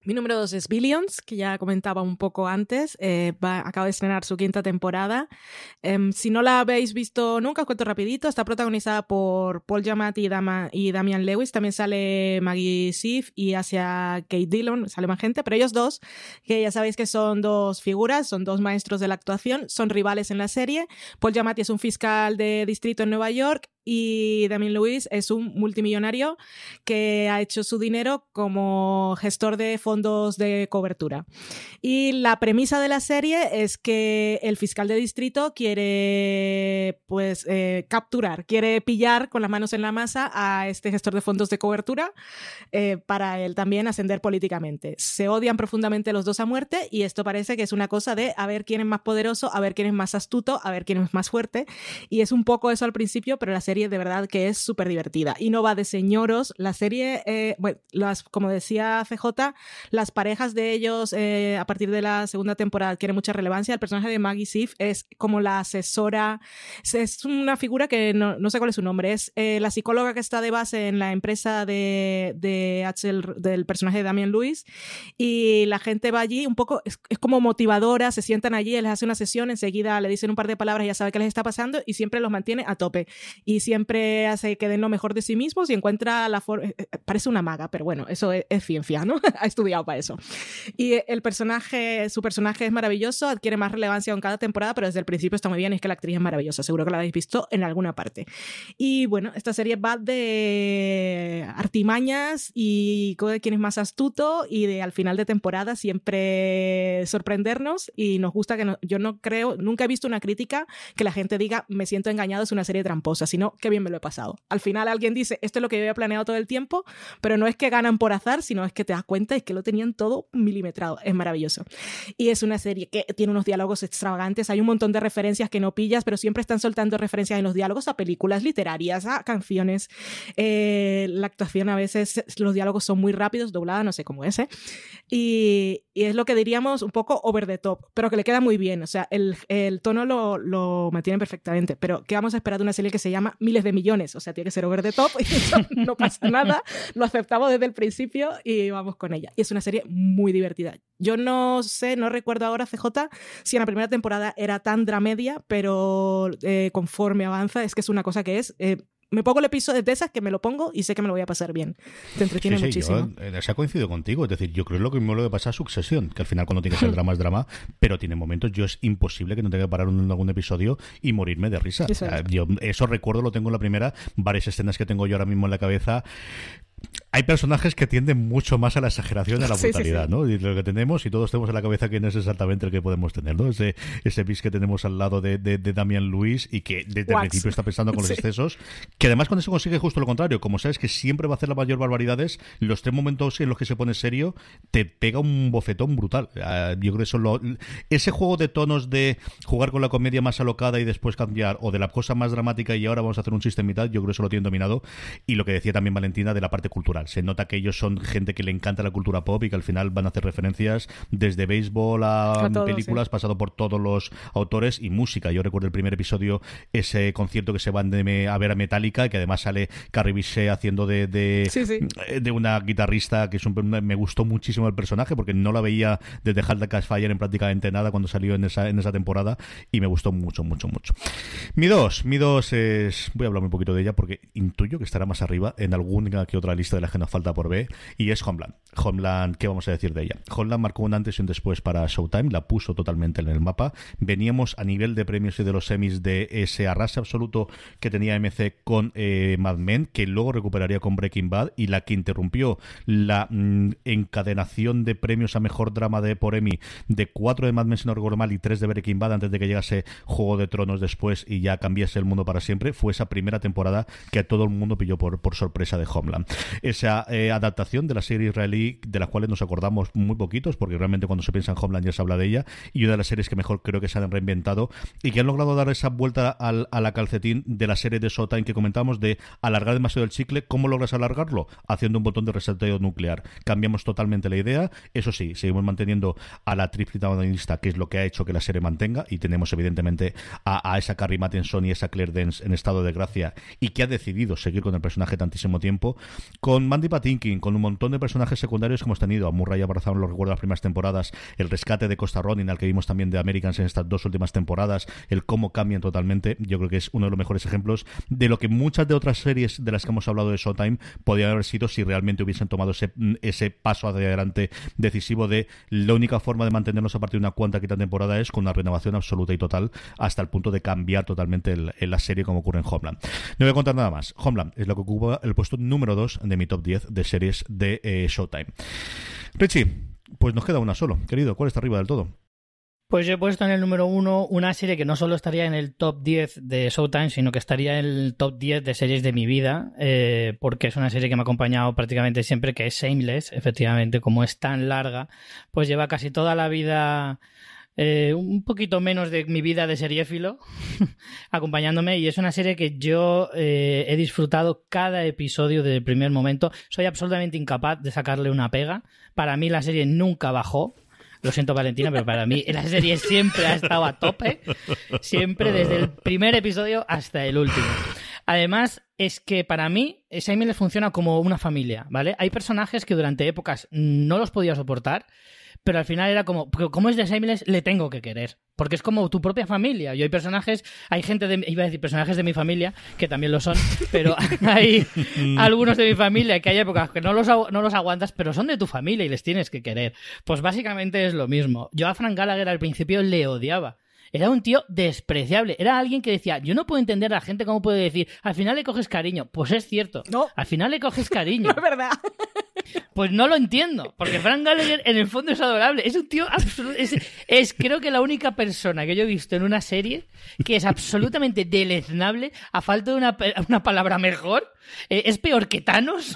Mi número dos es Billions, que ya comentaba un poco antes. Eh, acaba de estrenar su quinta temporada. Em, si no la habéis visto nunca, os cuento rapidito. Está protagonizada por Paul Giamatti y, Damian Lewis. También sale Maggie Sif y hacia Kate Dillon. Sale más gente, pero ellos dos, que ya sabéis que son dos figuras, son dos maestros de la actuación, son rivales en la serie. Paul Giamatti es un fiscal de distrito en Nueva York y Damien Lewis es un multimillonario que ha hecho su dinero como gestor de fondos de cobertura. Y la premisa de la serie es que el fiscal de distrito quiere pues eh, capturar, quiere pillar con las manos en la masa a este gestor de fondos de cobertura eh, para él también ascender políticamente. Se odian profundamente los dos a muerte y esto parece que es una cosa de a ver quién es más poderoso, a ver quién es más astuto, a ver quién es más fuerte. Y es un poco eso al principio, pero la serie serie de verdad que es súper divertida. Y no va de señoros. La serie, eh, bueno, las, como decía CJ, las parejas de ellos eh, a partir de la segunda temporada adquieren mucha relevancia. El personaje de Maggie Sif es como la asesora, es una figura que no, no sé cuál es su nombre, es eh, la psicóloga que está de base en la empresa de, de del personaje de Damien Lewis. Y la gente va allí un poco, es, es como motivadora, se sientan allí, les hace una sesión, enseguida le dicen un par de palabras, ya sabe qué les está pasando y siempre los mantiene a tope. Y siempre hace que den lo mejor de sí mismos y encuentra la forma. Eh, eh, parece una maga, pero bueno, eso es, ciencia, ¿no? ha estudiado para eso. Y el personaje, su personaje es maravilloso, adquiere más relevancia en cada temporada, pero desde el principio está muy bien. Es que la actriz es maravillosa, seguro que la habéis visto en alguna parte. Y bueno, esta serie va de artimañas y quién es más astuto y de al final de temporada siempre sorprendernos y nos gusta que yo no creo, nunca he visto una crítica que la gente diga me siento engañado, es una serie tramposa, sino qué bien me lo he pasado. Al final alguien dice, esto es lo que yo había planeado todo el tiempo, pero no es que ganan por azar, sino es que te das cuenta es que lo tenían todo milimetrado. Es maravilloso. Y es una serie que tiene unos diálogos extravagantes, hay un montón de referencias que no pillas, pero siempre están soltando referencias en los diálogos a películas literarias, a canciones. Eh, la actuación a veces, los diálogos son muy rápidos, doblada, no sé cómo es, ¿eh? y, y, es lo que diríamos un poco over the top, pero que le queda muy bien, o sea, el, el tono lo, lo perfectamente, pero ¿qué vamos a esperar de una serie que se llama Miles de Millones? O sea, tiene que ser over the top y eso no pasa nada, lo aceptamos desde el principio y vamos con ella. Y es una serie muy divertida. Yo no sé, no recuerdo ahora, CJ, si en la primera temporada era tan dramedia, pero eh, conforme avanza es que es una cosa que es... Eh, me pongo el episodio de esas que me lo pongo y sé que me lo voy a pasar bien. Te entretiene sí, sí, muchísimo. Yo, eh, se ha coincidido contigo. Es decir, yo creo que lo que me lo que pasa a Succesión, que al final cuando tiene que ser drama es drama, pero tiene momentos, yo es imposible que no tenga que parar un, algún episodio y morirme de risa. Eso, yo, eso recuerdo, lo tengo en la primera, varias escenas que tengo yo ahora mismo en la cabeza hay personajes que tienden mucho más a la exageración y a la brutalidad, sí, sí, sí. ¿no? Y lo que tenemos, y todos tenemos en la cabeza quién es exactamente el que podemos tener, ¿no? Ese, ese bis que tenemos al lado de, de, de Damian Luis y que desde el principio está pensando con los excesos, que además cuando se consigue justo lo contrario, como sabes que siempre va a hacer las mayor barbaridades, los tres momentos en los que se pone serio, te pega un bofetón brutal. Uh, yo creo que eso lo, ese juego de tonos de jugar con la comedia más alocada y después cambiar, o de la cosa más dramática y ahora vamos a hacer un chiste en mitad, yo creo que eso lo tienen dominado. Y lo que decía también Valentina de la parte cultural. Se nota que ellos son gente que le encanta la cultura pop y que al final van a hacer referencias desde béisbol a, a todo, películas, sí. pasado por todos los autores y música. Yo recuerdo el primer episodio, ese concierto que se van de, a ver a Metallica, que además sale Carrie Bisset haciendo de, de, sí, sí. de, una guitarrista que es un, me gustó muchísimo el personaje porque no la veía desde Hard Cash Fire en prácticamente nada cuando salió en esa, en esa temporada y me gustó mucho, mucho, mucho. Mi dos, mi dos es. Voy a hablar un poquito de ella porque intuyo que estará más arriba en alguna que otra lista de la que nos falta por ver y es Homeland. Homeland, ¿qué vamos a decir de ella? Homeland marcó un antes y un después para Showtime, la puso totalmente en el mapa. Veníamos a nivel de premios y de los semis de ese arrase absoluto que tenía MC con eh, Mad Men, que luego recuperaría con Breaking Bad y la que interrumpió la mm, encadenación de premios a mejor drama de por Emmy de cuatro de Mad Men, si no mal, y tres de Breaking Bad antes de que llegase Juego de Tronos después y ya cambiase el mundo para siempre, fue esa primera temporada que a todo el mundo pilló por, por sorpresa de Homeland. Eh, adaptación de la serie israelí de las cuales nos acordamos muy poquitos, porque realmente cuando se piensa en Homeland ya se habla de ella, y una de las series que mejor creo que se han reinventado y que han logrado dar esa vuelta al, a la calcetín de la serie de Showtime que comentamos de alargar demasiado el chicle. ¿Cómo logras alargarlo? Haciendo un botón de reseteo nuclear. Cambiamos totalmente la idea. Eso sí, seguimos manteniendo a la triple protagonista, que es lo que ha hecho que la serie mantenga, y tenemos evidentemente a, a esa Carrie Matheson y esa Claire Dance en estado de gracia y que ha decidido seguir con el personaje tantísimo tiempo, con Mandy Patinkin, con un montón de personajes secundarios que hemos tenido. A Murray Abarazán lo recuerdo las primeras temporadas, el rescate de Costa Ronin, al que vimos también de Americans en estas dos últimas temporadas, el cómo cambian totalmente. Yo creo que es uno de los mejores ejemplos de lo que muchas de otras series de las que hemos hablado de Showtime podrían haber sido si realmente hubiesen tomado ese, paso hacia adelante decisivo de la única forma de mantenernos a partir de una cuanta quinta temporada es con una renovación absoluta y total hasta el punto de cambiar totalmente la serie como ocurre en Homeland. No voy a contar nada más. Homeland es lo que ocupa el puesto número 2 de mi top 10 de series de eh, Showtime. Richie, pues nos queda una solo. Querido, ¿cuál está arriba del todo? Pues yo he puesto en el número uno una serie que no solo estaría en el top 10 de Showtime, sino que estaría en el top 10 de series de mi vida, eh, porque es una serie que me ha acompañado prácticamente siempre, que es Shameless, efectivamente, como es tan larga, pues lleva casi toda la vida eh, un poquito menos de mi vida de seriéfilo acompañándome y es una serie que yo eh, he disfrutado cada episodio desde el primer momento. Soy absolutamente incapaz de sacarle una pega. Para mí la serie nunca bajó. Lo siento, Valentina, pero para mí la serie siempre ha estado a tope. Siempre, desde el primer episodio hasta el último. Además, es que para mí, Shameless funciona como una familia, ¿vale? Hay personajes que durante épocas no los podía soportar pero al final era como, como es de Shameless, le tengo que querer. Porque es como tu propia familia. Y hay personajes, hay gente de, iba a decir personajes de mi familia, que también lo son, pero hay algunos de mi familia que hay épocas que no los, no los aguantas, pero son de tu familia y les tienes que querer. Pues básicamente es lo mismo. Yo a Frank Gallagher al principio le odiaba. Era un tío despreciable. Era alguien que decía, yo no puedo entender a la gente cómo puede decir, al final le coges cariño. Pues es cierto. No. Al final le coges cariño. No es verdad. Pues no lo entiendo, porque Frank Gallagher en el fondo es adorable. Es un tío absoluto. Es, creo que la única persona que yo he visto en una serie que es absolutamente deleznable, a falta de una, una palabra mejor. Eh, es peor que Thanos.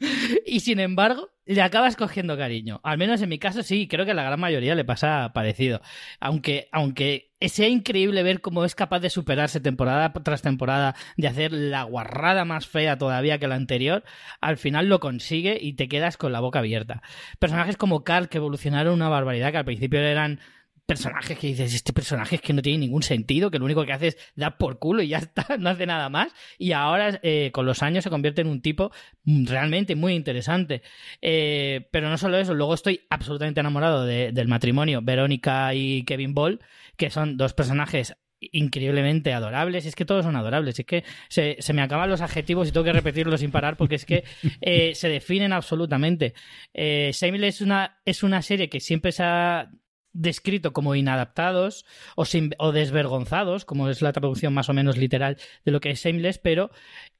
y sin embargo, le acabas cogiendo cariño. Al menos en mi caso sí, creo que a la gran mayoría le pasa parecido. Aunque, aunque sea increíble ver cómo es capaz de superarse temporada tras temporada, de hacer la guarrada más fea todavía que la anterior, al final lo consigue y te quedas con la boca abierta. Personajes como Carl que evolucionaron una barbaridad, que al principio eran personajes que dices, este personaje es que no tiene ningún sentido, que lo único que hace es dar por culo y ya está, no hace nada más. Y ahora, eh, con los años, se convierte en un tipo realmente muy interesante. Eh, pero no solo eso, luego estoy absolutamente enamorado del matrimonio Verónica y Kevin Ball, que son dos personajes increíblemente adorables. Es que todos son adorables. Es que se, me acaban los adjetivos y tengo que repetirlos sin parar porque es que eh, se definen absolutamente. Eh, es una, es una serie que siempre se ha descrito como inadaptados o, desvergonzados, como es la traducción más o menos literal de lo que es Shameless, pero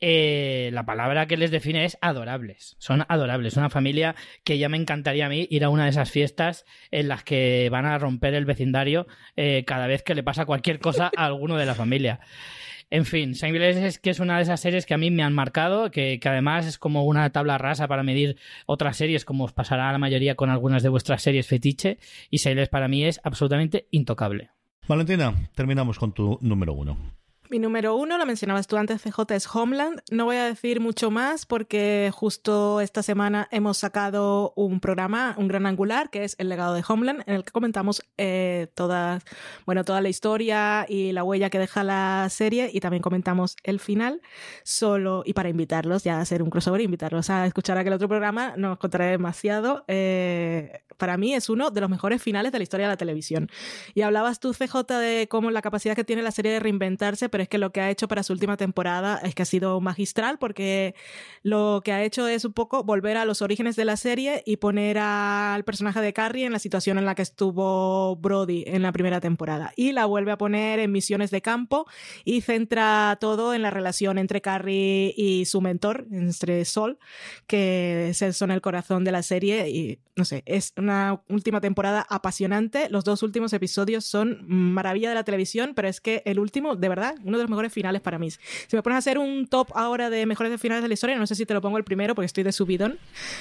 eh, la palabra que les define es adorables. Son adorables. Una familia que ya me encantaría a mí ir a una de esas fiestas en las que van a romper el vecindario eh, cada vez que le pasa cualquier cosa a alguno de la familia. En fin, Shameless es que es una de esas series que a mí me han marcado, que, además es como una tabla rasa para medir otras series, como os pasará a la mayoría con algunas de vuestras series fetiche, y Shameless para mí es absolutamente intocable. Valentina, terminamos con tu número uno. Mi número uno, lo mencionabas tú antes, CJ, es Homeland. No voy a decir mucho más porque justo esta semana hemos sacado un programa, un gran angular, que es El legado de Homeland, en el que comentamos eh, toda, bueno, toda la historia y la huella que deja la serie y también comentamos el final. Solo, y para invitarlos ya a hacer un crossover, invitarlos a escuchar aquel otro programa, no os contaré demasiado. Eh, para mí es uno de los mejores finales de la historia de la televisión. Y hablabas tú, CJ, de cómo la capacidad que tiene la serie de reinventarse, pero es que lo que ha hecho para su última temporada es que ha sido magistral, porque lo que ha hecho es un poco volver a los orígenes de la serie y poner al personaje de Carrie en la situación en la que estuvo Brody en la primera temporada. Y la vuelve a poner en misiones de campo y centra todo en la relación entre Carrie y su mentor, entre Sol, que son el corazón de la serie. No sé, es una última temporada apasionante. Los dos últimos episodios son maravilla de la televisión, pero es que el último, de verdad, uno de los mejores finales para mí. Si me pones a hacer un top ahora de mejores finales de la historia, no sé si te lo pongo el primero porque estoy de subidón.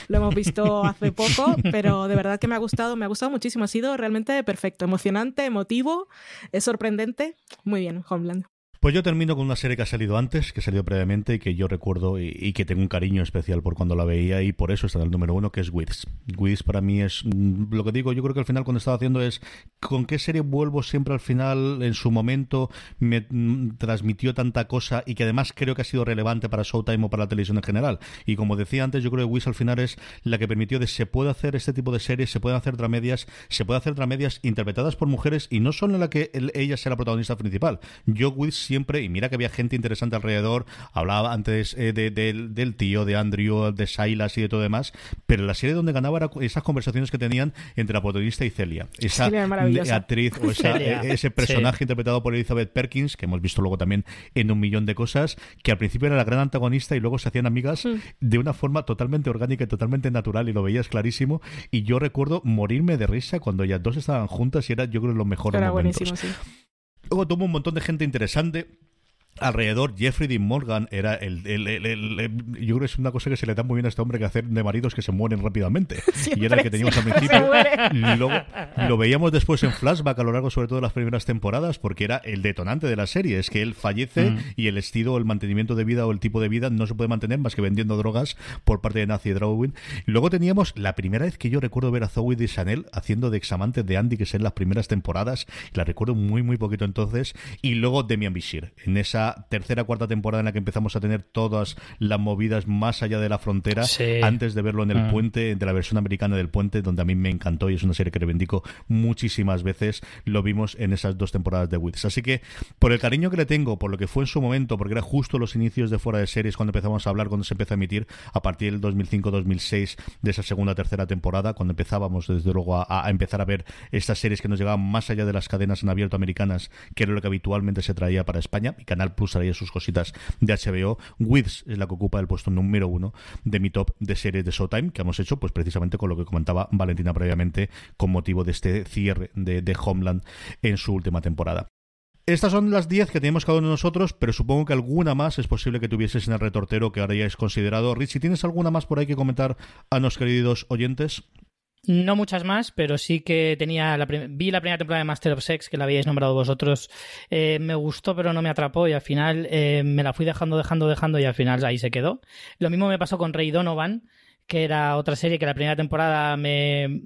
Lo hemos visto hace poco, pero de verdad que me ha gustado, me ha gustado muchísimo. Ha sido realmente perfecto, emocionante, emotivo, es sorprendente. Muy bien, Homeland. Pues yo termino con una serie que ha salido antes, que salió previamente y que yo recuerdo y, que tengo un cariño especial por cuando la veía y por eso está en el número uno, que es Wiz. Wiz para mí es mm, lo que digo, yo creo que al final cuando estaba haciendo es con qué serie vuelvo siempre al final en su momento me mm, transmitió tanta cosa y que además creo que ha sido relevante para Showtime o para la televisión en general. Y como decía antes, yo creo que Wiz al final es la que permitió de se puede hacer este tipo de series, se pueden hacer dramedias, se puede hacer dramedias interpretadas por mujeres y no solo en la que ella sea la protagonista principal. Yo Wiz siempre, y mira que había gente interesante alrededor, hablaba antes eh, del tío, de Andrew, de Silas y de todo demás, pero la serie donde ganaba era esas conversaciones que tenían entre la protagonista y Celia. Esa actriz o eh, ese personaje interpretado por Elizabeth Perkins, que hemos visto luego también en un millón de cosas, que al principio era la gran antagonista y luego se hacían amigas mm. de una forma totalmente orgánica y totalmente natural y lo veías clarísimo. Y yo recuerdo morirme de risa cuando ellas dos estaban juntas y era yo creo lo mejor era momentos. Sí. Luego tuvo un montón de gente interesante alrededor Jeffrey Dean Morgan era el, yo creo que es una cosa que se le da muy bien a este hombre que hacer de maridos que se mueren rápidamente. Y era el que teníamos al principio. y luego lo veíamos después en flashback a lo largo sobre todo de las primeras temporadas porque era el detonante de la serie. Es que él fallece mm. y el estilo el mantenimiento de vida o el tipo de vida no se puede mantener más que vendiendo drogas por parte de Nancy Drawin. Luego teníamos la primera vez que yo recuerdo ver a Zoe de Chanel haciendo de examante de Andy que es en las primeras temporadas la recuerdo muy muy poquito entonces y luego Demian Bishir en esa tercera cuarta temporada en la que empezamos a tener todas las movidas más allá de la frontera, antes de verlo en el mm. puente, de la versión americana del puente, donde a mí me encantó y es una serie que reivindico muchísimas veces, lo vimos en esas dos temporadas de Wiz. Así que, por el cariño que le tengo, por lo que fue en su momento, porque era justo los inicios de fuera de series cuando empezamos a hablar, cuando se empezó a emitir, a partir del 2005-2006, de esa segunda tercera temporada, cuando empezábamos desde luego a, a, empezar a ver estas series que nos llegaban más allá de las cadenas en abierto americanas, que era lo que habitualmente se traía para España. Mi canal Plus traía sus cositas de HBO. Wiz es la que ocupa el puesto número uno de mi top de series de Showtime que hemos hecho, pues precisamente con lo que comentaba Valentina previamente, con motivo de este cierre de, de Homeland en su última temporada. Estas son las 10 que tenemos cada uno de nosotros, pero supongo que alguna más es posible que tuvieses en el retortero que ahora ya es considerado. Richie, ¿tienes alguna más por ahí que comentar a los queridos oyentes? No muchas más, pero sí que tenía la vi la primera temporada de Master of Sex, que la habíais nombrado vosotros. Eh, me gustó, pero no me atrapó y al final eh, me la fui dejando, dejando, dejando y al final ahí se quedó. Lo mismo me pasó con Rey Donovan, que era otra serie que la primera temporada me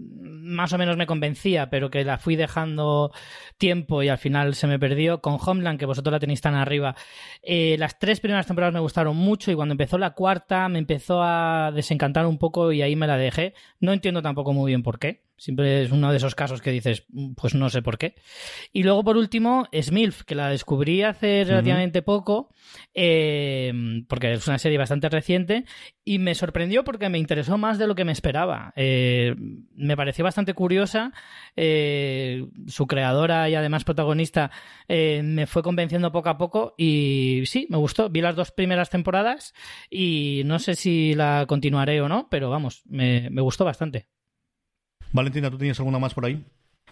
más o menos me convencía, pero que la fui dejando tiempo y al final se me perdió. Con Homeland, que vosotros la tenéis tan arriba, eh, las tres primeras temporadas me gustaron mucho y cuando empezó la cuarta me empezó a desencantar un poco y ahí me la dejé. No entiendo tampoco muy bien por qué. Siempre es uno de esos casos que dices, mm, pues no sé por qué. Y luego, por último, Smilf, que la descubrí hace relativamente poco, eh, porque es una serie bastante reciente, y me sorprendió porque me interesó más de lo que me esperaba. Eh, me pareció bastante curiosa. Eh, su creadora y además protagonista me fue convenciendo poco a poco y sí, me gustó. Vi las dos primeras temporadas y no sé si la continuaré o no, pero vamos, me gustó bastante. Valentina, ¿tú tienes alguna más por ahí?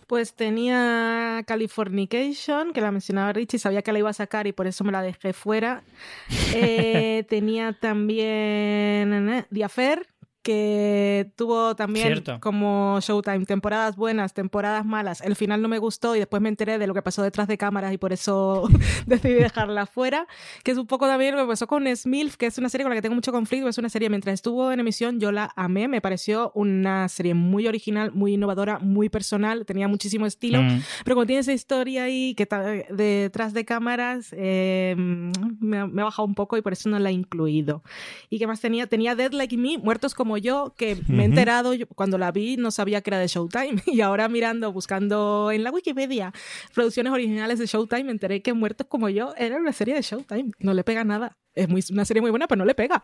Pues tenía Californication, que la mencionaba Richie, sabía que la iba a sacar y por eso me la dejé fuera. Eh, tenía también eh, Affair, que tuvo también como Showtime temporadas buenas, temporadas malas. El final no me gustó y después me enteré de lo que pasó detrás de cámaras y por eso decidí dejarla fuera. Que es un poco también lo que pasó con Smilf, que es una serie con la que tengo mucho conflicto. Es una serie, mientras estuvo en emisión, yo la amé. Me pareció una serie muy original, muy innovadora, muy personal, tenía muchísimo estilo. Mm. Pero como tiene esa historia ahí que detrás de cámaras, eh, me, me ha bajado un poco y por eso no la he incluido. ¿Y qué más tenía? Tenía Dead Like Me, Muertos como yo, que me he enterado, cuando la vi no sabía que era de Showtime, y ahora mirando, buscando en la Wikipedia producciones originales de Showtime, me enteré que Muertos como yo era una serie de Showtime, no le pega nada. Es muy, una serie muy buena, pero no le pega.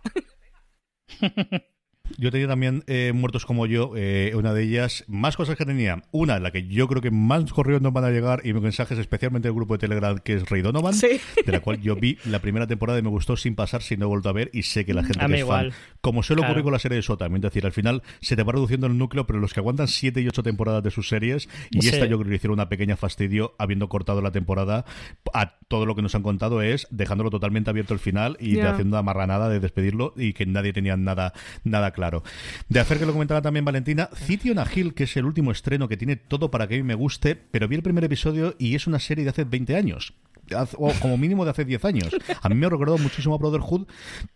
Yo tenía también eh, Muertos como yo, eh, una de ellas, más cosas que tenía. Una, la que yo creo que más correos nos van a llegar y mensajes, especialmente del grupo de Telegram, que es Rey Donovan, de la cual yo vi la primera temporada y me gustó sin pasar, sin no he vuelto a ver y sé que la gente que es fan, como suele ocurrir con la serie de Sota, es decir, al final se te va reduciendo el núcleo, pero los que aguantan 7 y 8 temporadas de sus series, y esta yo creo que hicieron una pequeña fastidio habiendo cortado la temporada a todo lo que nos han contado es dejándolo totalmente abierto el final y haciendo una marranada de despedirlo y que nadie tenía nada, nada claro. De hacer que lo comentaba también Valentina, City on Hill, que es el último estreno que tiene todo para que a mí me guste, pero vi el primer episodio y es una serie de hace 20 años o como mínimo de hace 10 años. A mí me ha recordado muchísimo a Brotherhood,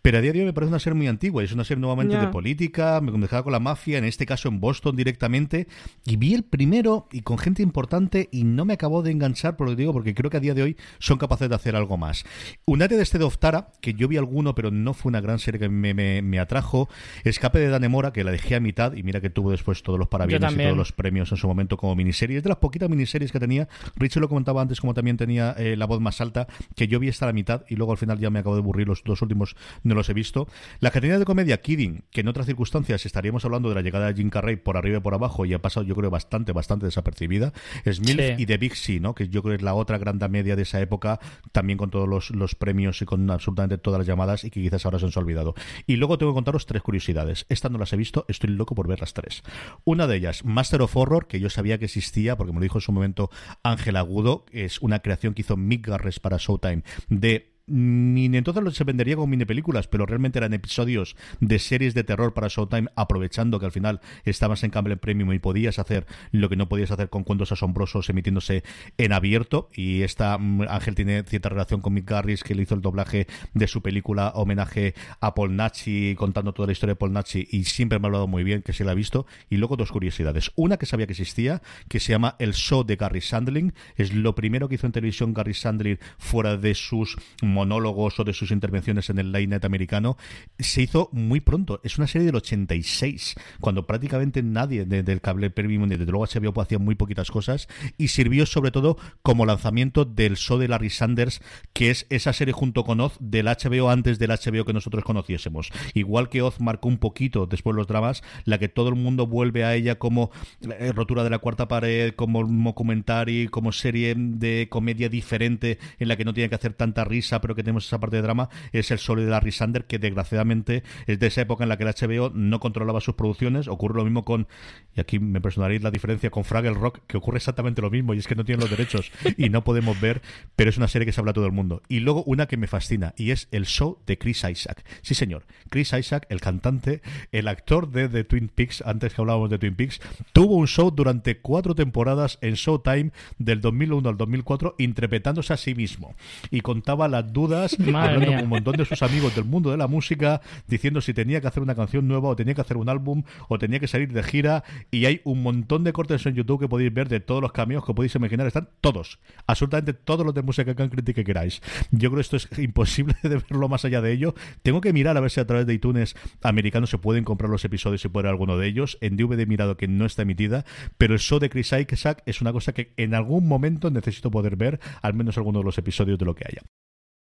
pero a día de hoy me parece una serie muy antigua. Es una serie nuevamente de política, me dejaba con la mafia, en este caso en Boston directamente. Y vi el primero y con gente importante y no me acabó de enganchar, por lo que digo, porque creo que a día de hoy son capaces de hacer algo más. Un área de este de Oftara, que yo vi alguno, pero no fue una gran serie que me, me, atrajo. Escape de Danemora, que la dejé a mitad y mira que tuvo después todos los parabienes y todos los premios en su momento como miniserie. Es de las poquitas miniseries que tenía. Richard lo comentaba antes, como también tenía eh, la voz más alta, que yo vi hasta la mitad y luego al final ya me acabo de aburrir, los dos últimos no los he visto. La categoría de comedia Kidding, que en otras circunstancias estaríamos hablando de la llegada de Jim Carrey por arriba y por abajo y ha pasado yo creo bastante, bastante desapercibida, es Milf y The Big C, ¿no? que yo creo que es la otra gran media de esa época, también con todos los, los premios y con absolutamente todas las llamadas y que quizás ahora se han olvidado. Y luego tengo que contaros tres curiosidades. Estas no las he visto, estoy loco por ver las tres. Una de ellas, Master of Horror, que yo sabía que existía porque me lo dijo en su momento Ángel Agudo, es una creación que hizo Mick Garres para Showtime de ni entonces se vendería como mini películas, pero realmente eran episodios de series de terror para Showtime, aprovechando que al final estabas en Cable Premium y podías hacer lo que no podías hacer con cuentos asombrosos emitiéndose en abierto. Y esta mm, Ángel tiene cierta relación con Mick Garris, que le hizo el doblaje de su película homenaje a Paul Nachi, contando toda la historia de Paul Nachi, y siempre me ha hablado muy bien que se la ha visto. Y luego dos curiosidades. Una que sabía que existía, que se llama El Show de Gary Sandling. Es lo primero que hizo en televisión Gary Sandling fuera de sus monólogos o de sus intervenciones en el Line americano, se hizo muy pronto. Es una serie del 86, cuando prácticamente nadie del cable premium, desde luego HBO hacía muy poquitas cosas, y sirvió sobre todo como lanzamiento del show de Larry Sanders, que es esa serie junto con Oz del HBO antes del HBO que nosotros conociésemos. Igual que Oz marcó un poquito después los dramas, la que todo el mundo vuelve a ella como eh, rotura de la cuarta pared, como documental como serie de comedia diferente en la que no tiene que hacer tanta risa, pero que tenemos esa parte de drama, es el solo de Larry Sander, que desgraciadamente es de esa época en la que el HBO no controlaba sus producciones. Ocurre lo mismo con, y aquí me personaréis la diferencia con Fraggle Rock, que ocurre exactamente lo mismo, y es que no tienen los derechos y no podemos ver, pero es una serie que se habla todo el mundo. Y luego una que me fascina, y es el show de Chris Isaac. Sí, señor, Chris Isaac, el cantante, el actor de The Twin Peaks, antes que hablábamos de Twin Peaks, tuvo un show durante cuatro temporadas en Showtime del 2001 al 2004, interpretándose a sí mismo. Y contaba las dudas, hablando con un montón de sus amigos del mundo de la música, diciendo si tenía que hacer una canción nueva o tenía que hacer un álbum o tenía que salir de gira. Y hay un montón de cortes en YouTube que podéis ver de todos los cameos que podéis imaginar. Están todos, absolutamente todos los de música que que queráis. Yo creo que esto es imposible de verlo más allá de ello. Tengo que mirar a ver si a través de iTunes americanos se pueden comprar los episodios y poner alguno de ellos. En DVD he mirado que no está emitida, pero el show de Chris Isaac es una cosa que en algún momento necesito poder ver, al menos alguno de los episodios de lo que haya.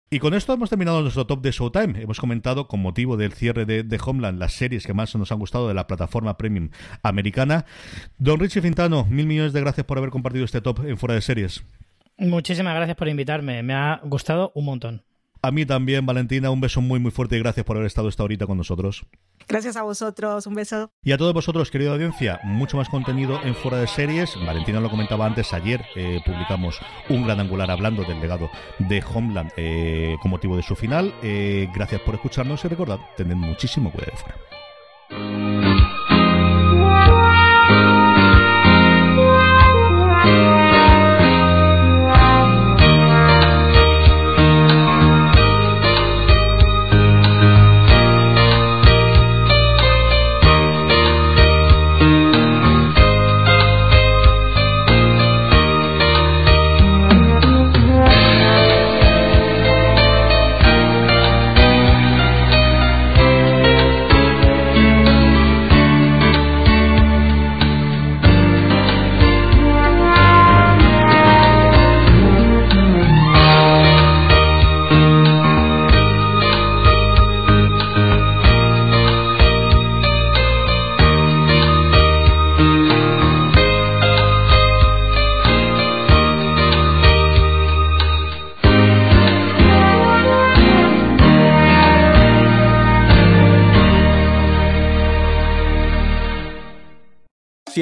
Y con esto hemos terminado nuestro top de Showtime. Hemos comentado, con motivo del cierre de, Homeland, las series que más nos han gustado de la plataforma premium americana. Don Richie Fintano, mil millones de gracias por haber compartido este top en Fuera de Series. Muchísimas gracias por invitarme. Me ha gustado un montón. A mí también, Valentina, un beso muy muy fuerte y gracias por haber estado esta horita con nosotros. Gracias a vosotros, un beso. Y a todos vosotros, querida audiencia, mucho más contenido en Fuera de Series. Valentina lo comentaba antes, ayer eh, publicamos un gran angular hablando del legado de Homeland eh, con motivo de su final. Eh, gracias por escucharnos y recordad, tened muchísimo cuidado de fuera.